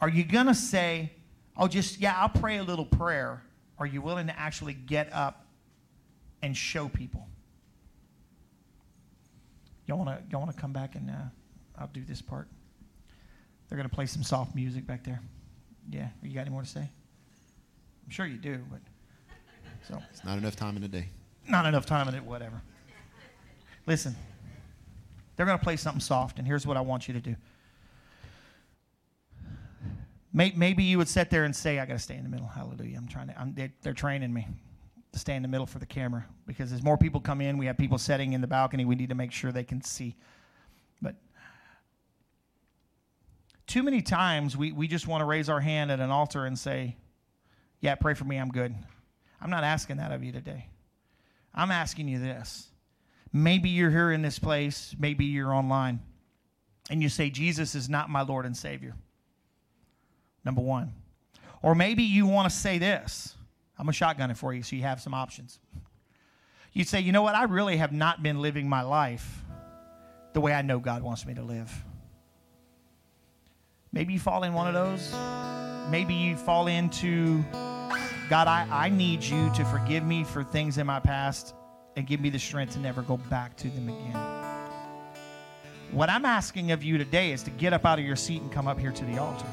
Are you going to say, oh, just, yeah, I'll pray a little prayer? Are you willing to actually get up and show people? Y'all want to y'all want to come back and uh, I'll do this part. They're going to play some soft music back there. Yeah, you got any more to say? I'm sure you do, but so It's not enough time in the day. Not enough time in it, whatever. Listen, they're going to play something soft, and here's what I want you to do. Maybe you would sit there and say, I got to stay in the middle. Hallelujah. I'm trying to, I'm, they're, they're training me to stay in the middle for the camera because as more people come in, we have people sitting in the balcony. We need to make sure they can see. But too many times we, we just want to raise our hand at an altar and say, Yeah, pray for me. I'm good. I'm not asking that of you today. I'm asking you this. Maybe you're here in this place, maybe you're online, and you say, Jesus is not my Lord and Savior. Number one. Or maybe you want to say this. I'm a shotgun it for you so you have some options. You'd say, you know what? I really have not been living my life the way I know God wants me to live. Maybe you fall in one of those. Maybe you fall into, God, I, I need you to forgive me for things in my past and give me the strength to never go back to them again. What I'm asking of you today is to get up out of your seat and come up here to the altar.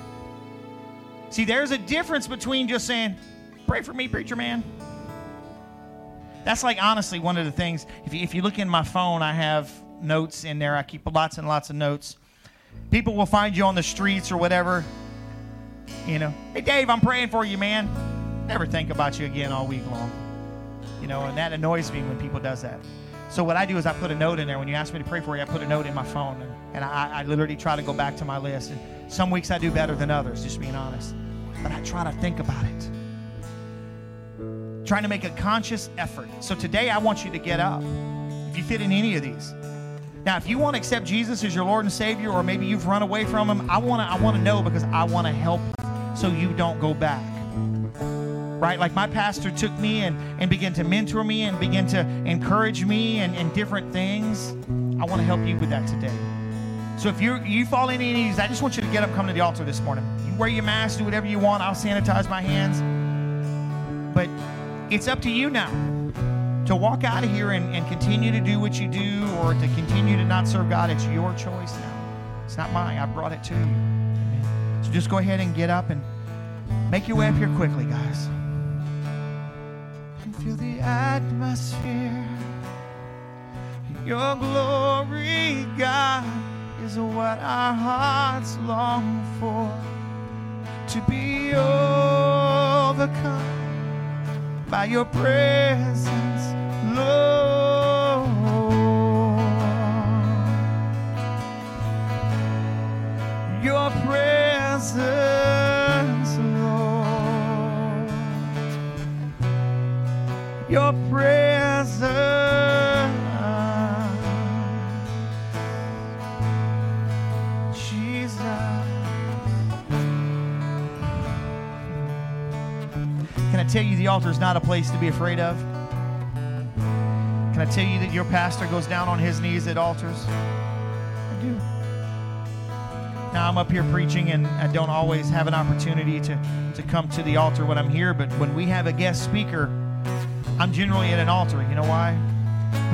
See, there's a difference between just saying, pray for me, preacher man. That's like honestly one of the things. If you, if you look in my phone, I have notes in there. I keep lots and lots of notes. People will find you on the streets or whatever. You know, hey Dave, I'm praying for you, man. Never think about you again all week long. You know, and that annoys me when people does that. So what I do is I put a note in there. When you ask me to pray for you, I put a note in my phone, and, and I, I literally try to go back to my list. And some weeks I do better than others, just being honest. but I try to think about it. Trying to make a conscious effort. So today I want you to get up. If you fit in any of these. Now, if you want to accept Jesus as your Lord and Savior, or maybe you've run away from Him, I want to I want to know because I want to help so you don't go back. Right? Like my pastor took me and, and began to mentor me and began to encourage me and, and different things. I want to help you with that today. So if you you fall in any of these, I just want you to get up, come to the altar this morning. You wear your mask, do whatever you want. I'll sanitize my hands. But it's up to you now to walk out of here and, and continue to do what you do or to continue to not serve God. It's your choice now. It's not mine. I brought it to you. Amen. So just go ahead and get up and make your way up here quickly, guys. Feel the atmosphere. Your glory, God, is what our hearts long for. To be overcome by your presence, Lord. Your presence, Your presence, Jesus. Can I tell you the altar is not a place to be afraid of? Can I tell you that your pastor goes down on his knees at altars? I do. Now I'm up here preaching and I don't always have an opportunity to, to come to the altar when I'm here, but when we have a guest speaker, I'm generally at an altar. You know why?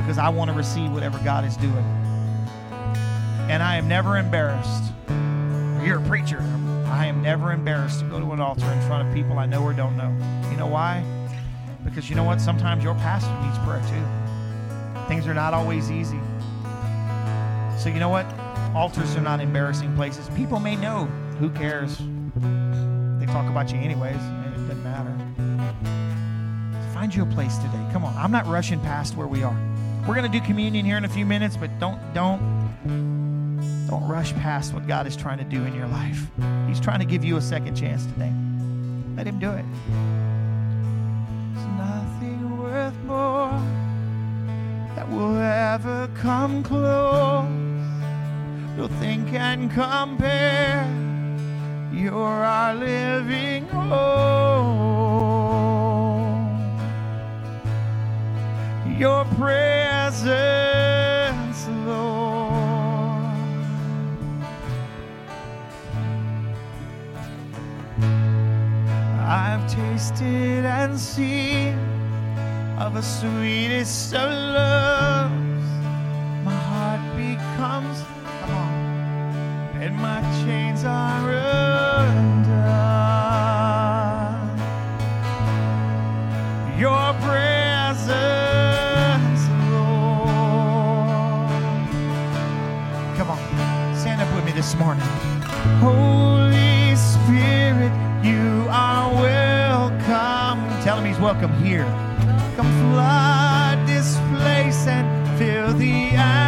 Because I want to receive whatever God is doing. And I am never embarrassed. You're a preacher. I am never embarrassed to go to an altar in front of people I know or don't know. You know why? Because you know what? Sometimes your pastor needs prayer too. Things are not always easy. So you know what? Altars are not embarrassing places. People may know. Who cares? They talk about you anyways. Find you a place today. Come on. I'm not rushing past where we are. We're going to do communion here in a few minutes, but don't don't don't rush past what God is trying to do in your life. He's trying to give you a second chance today. Let him do it. There's nothing worth more that will ever come close. Nothing can compare. You're our living hope. Presence, Lord. I've tasted and seen of the sweetest of loves. My heart becomes, come on, and my chains are undone. This morning. Holy Spirit, you are welcome. Tell him he's welcome here. Come flood this place and fill the.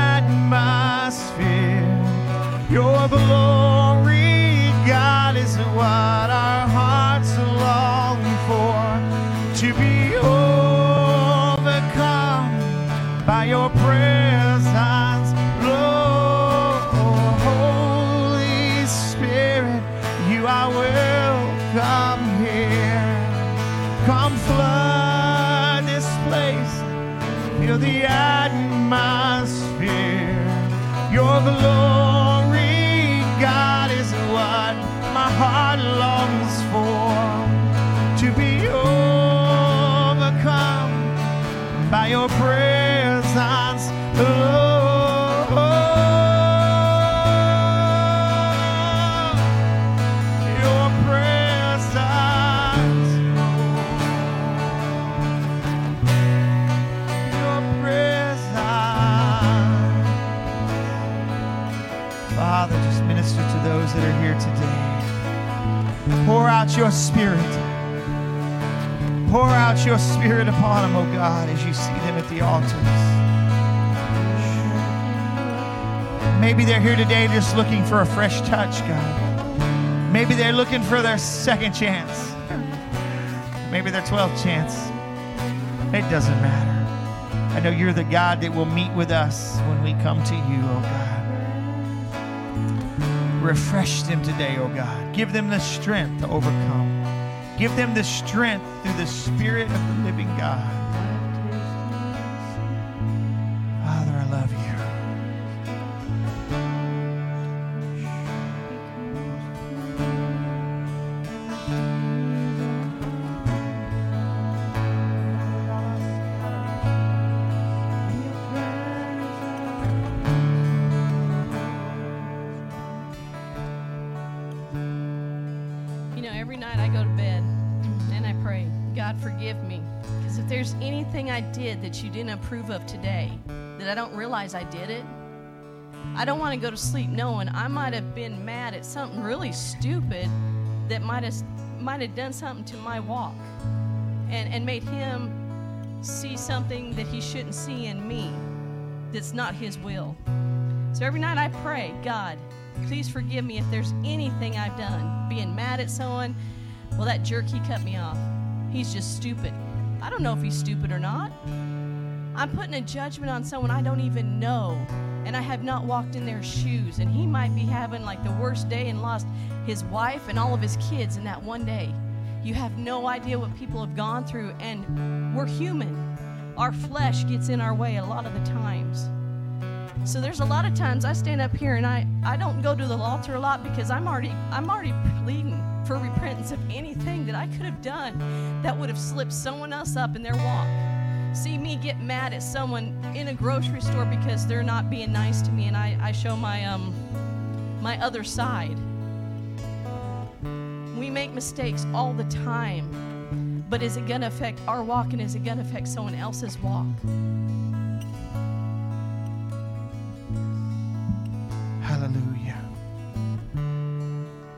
Out your spirit. Pour out your spirit upon them, oh God, as you see them at the altars. Maybe they're here today just looking for a fresh touch, God. Maybe they're looking for their second chance. Maybe their 12th chance. It doesn't matter. I know you're the God that will meet with us when we come to you, oh God. Refresh them today, oh God. Give them the strength to overcome. Give them the strength through the Spirit of the living God. You didn't approve of today, that I don't realize I did it, I don't want to go to sleep knowing I might have been mad at something really stupid that might have might have done something to my walk and, and made him see something that he shouldn't see in me that's not his will. So every night I pray, God, please forgive me if there's anything I've done. Being mad at someone, well, that jerk, he cut me off. He's just stupid. I don't know if he's stupid or not. I'm putting a judgment on someone I don't even know, and I have not walked in their shoes. And he might be having like the worst day and lost his wife and all of his kids in that one day. You have no idea what people have gone through, and we're human. Our flesh gets in our way a lot of the times. So there's a lot of times I stand up here and I, I don't go to the altar a lot because I'm already I'm already pleading for repentance of anything that I could have done that would have slipped someone else up in their walk. See me get mad at someone in a grocery store because they're not being nice to me and I, I show my um my other side. We make mistakes all the time. But is it gonna affect our walk and is it gonna affect someone else's walk? Hallelujah.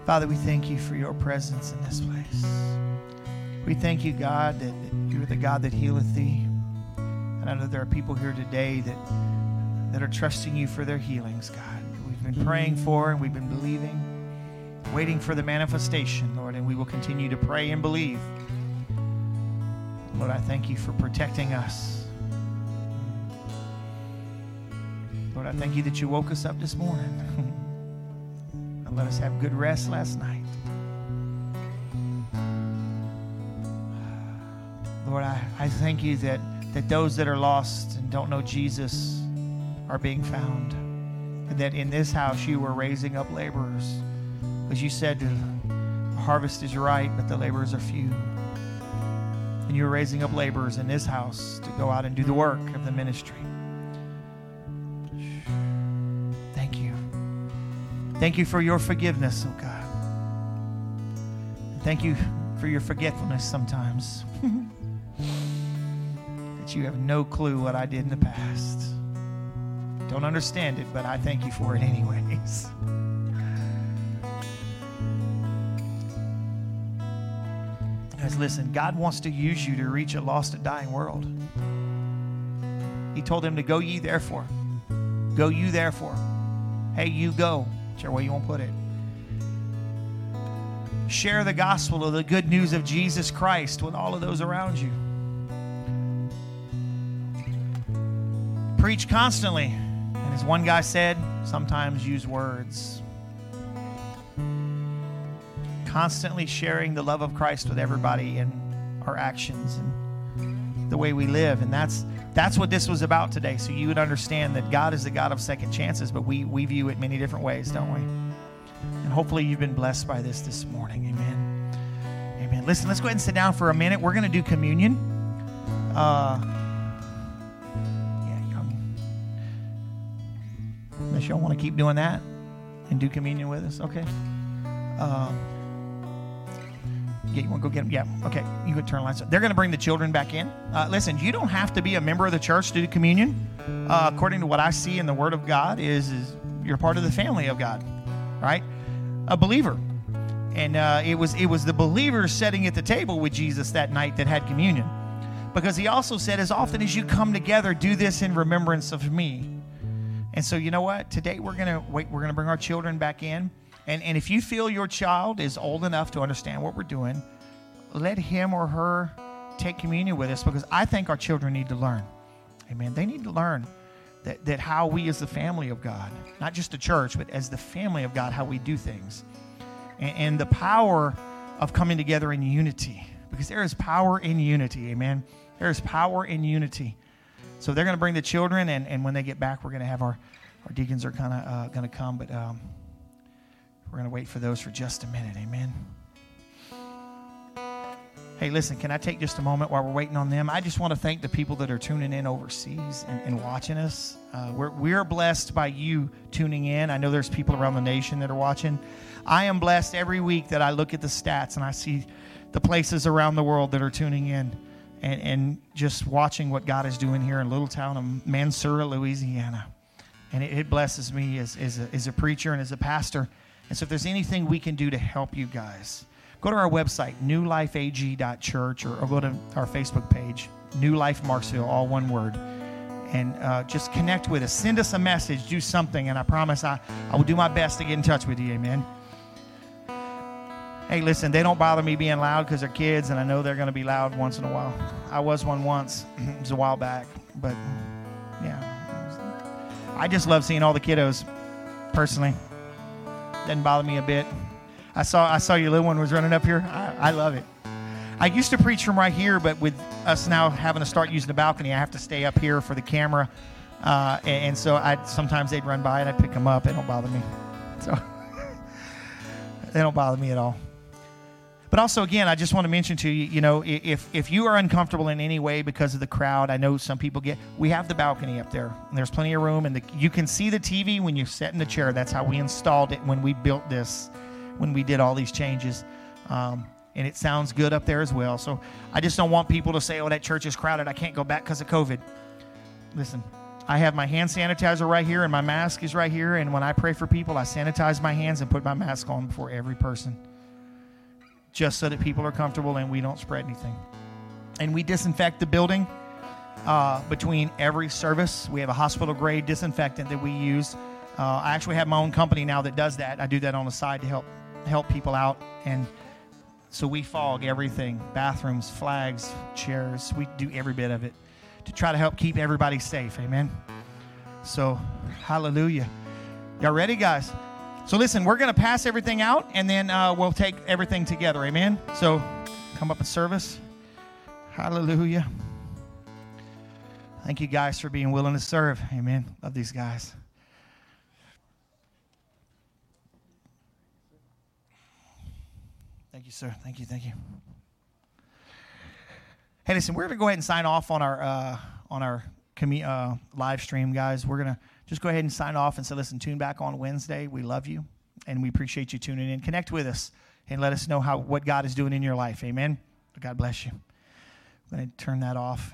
Father, we thank you for your presence in this place. We thank you, God, that, that you're the God that healeth thee. And I know there are people here today that, that are trusting you for their healings, God. We've been praying for and we've been believing, waiting for the manifestation, Lord, and we will continue to pray and believe. Lord, I thank you for protecting us. Lord, I thank you that you woke us up this morning and let us have good rest last night. Lord, I, I thank you that, that those that are lost and don't know Jesus are being found. And that in this house you were raising up laborers. Because you said the harvest is ripe, but the laborers are few. And you're raising up laborers in this house to go out and do the work of the ministry. Thank you. Thank you for your forgiveness, oh God. Thank you for your forgetfulness sometimes. you have no clue what I did in the past. Don't understand it, but I thank you for it anyways. Guys, listen, God wants to use you to reach a lost and dying world. He told him to go ye therefore. Go you therefore. Hey, you go. Whichever way you want to put it. Share the gospel of the good news of Jesus Christ with all of those around you. Preach constantly. And as one guy said, sometimes use words. Constantly sharing the love of Christ with everybody in our actions and the way we live. And that's that's what this was about today. So you would understand that God is the God of second chances, but we, we view it many different ways, don't we? And hopefully you've been blessed by this this morning. Amen. Amen. Listen, let's go ahead and sit down for a minute. We're going to do communion. Uh, Unless y'all want to keep doing that and do communion with us, okay? Um, yeah, you want to go get them? Yeah, okay. You could turn lights. Up. They're going to bring the children back in. Uh, listen, you don't have to be a member of the church to do communion. Uh, according to what I see in the Word of God, is is you're part of the family of God, right? A believer, and uh, it was it was the believers sitting at the table with Jesus that night that had communion, because He also said, "As often as you come together, do this in remembrance of me." And so, you know what? Today we're gonna wait. We're gonna bring our children back in. And, and if you feel your child is old enough to understand what we're doing, let him or her take communion with us because I think our children need to learn. Amen. They need to learn that, that how we, as the family of God, not just the church, but as the family of God, how we do things. And, and the power of coming together in unity because there is power in unity. Amen. There is power in unity. So they're going to bring the children, and, and when they get back, we're going to have our, our deacons are kind of uh, going to come, but um, we're going to wait for those for just a minute. Amen. Hey, listen, can I take just a moment while we're waiting on them? I just want to thank the people that are tuning in overseas and, and watching us. Uh, we're, we're blessed by you tuning in. I know there's people around the nation that are watching. I am blessed every week that I look at the stats and I see the places around the world that are tuning in and, and just watching what God is doing here in little town of Mansura, Louisiana. And it, it blesses me as, as, a, as a preacher and as a pastor. And so if there's anything we can do to help you guys, go to our website, newlifeag.church, or, or go to our Facebook page, New Life Marksville, all one word. And uh, just connect with us. Send us a message, do something, and I promise I, I will do my best to get in touch with you. Amen. Hey, listen, they don't bother me being loud because they're kids, and I know they're going to be loud once in a while. I was one once, it was a while back, but yeah. I just love seeing all the kiddos, personally. Doesn't bother me a bit. I saw I saw your little one was running up here. I, I love it. I used to preach from right here, but with us now having to start using the balcony, I have to stay up here for the camera. Uh, and, and so I sometimes they'd run by and I'd pick them up. It don't bother me. So they don't bother me at all. But also, again, I just want to mention to you, you know, if if you are uncomfortable in any way because of the crowd, I know some people get. We have the balcony up there, and there's plenty of room, and the, you can see the TV when you sit in the chair. That's how we installed it when we built this, when we did all these changes. Um, and it sounds good up there as well. So I just don't want people to say, "Oh, that church is crowded. I can't go back because of COVID." Listen, I have my hand sanitizer right here, and my mask is right here. And when I pray for people, I sanitize my hands and put my mask on before every person just so that people are comfortable and we don't spread anything. And we disinfect the building uh, between every service. We have a hospital grade disinfectant that we use. Uh, I actually have my own company now that does that. I do that on the side to help help people out, and so we fog everything: bathrooms, flags, chairs. We do every bit of it to try to help keep everybody safe. Amen. So, hallelujah. Y'all ready, guys? So listen, we're going to pass everything out, and then uh, we'll take everything together. Amen. So come up and service. Hallelujah. Thank you guys for being willing to serve. Amen. Love these guys. Thank you, sir. Thank you. Thank you. Hey, listen, we're going to go ahead and sign off on our uh, on our uh, live stream, guys. We're going to just go ahead and sign off and say, listen, tune back on Wednesday. We love you, and we appreciate you tuning in. Connect with us and let us know how what God is doing in your life. Amen. God bless you. I'm going to turn that off.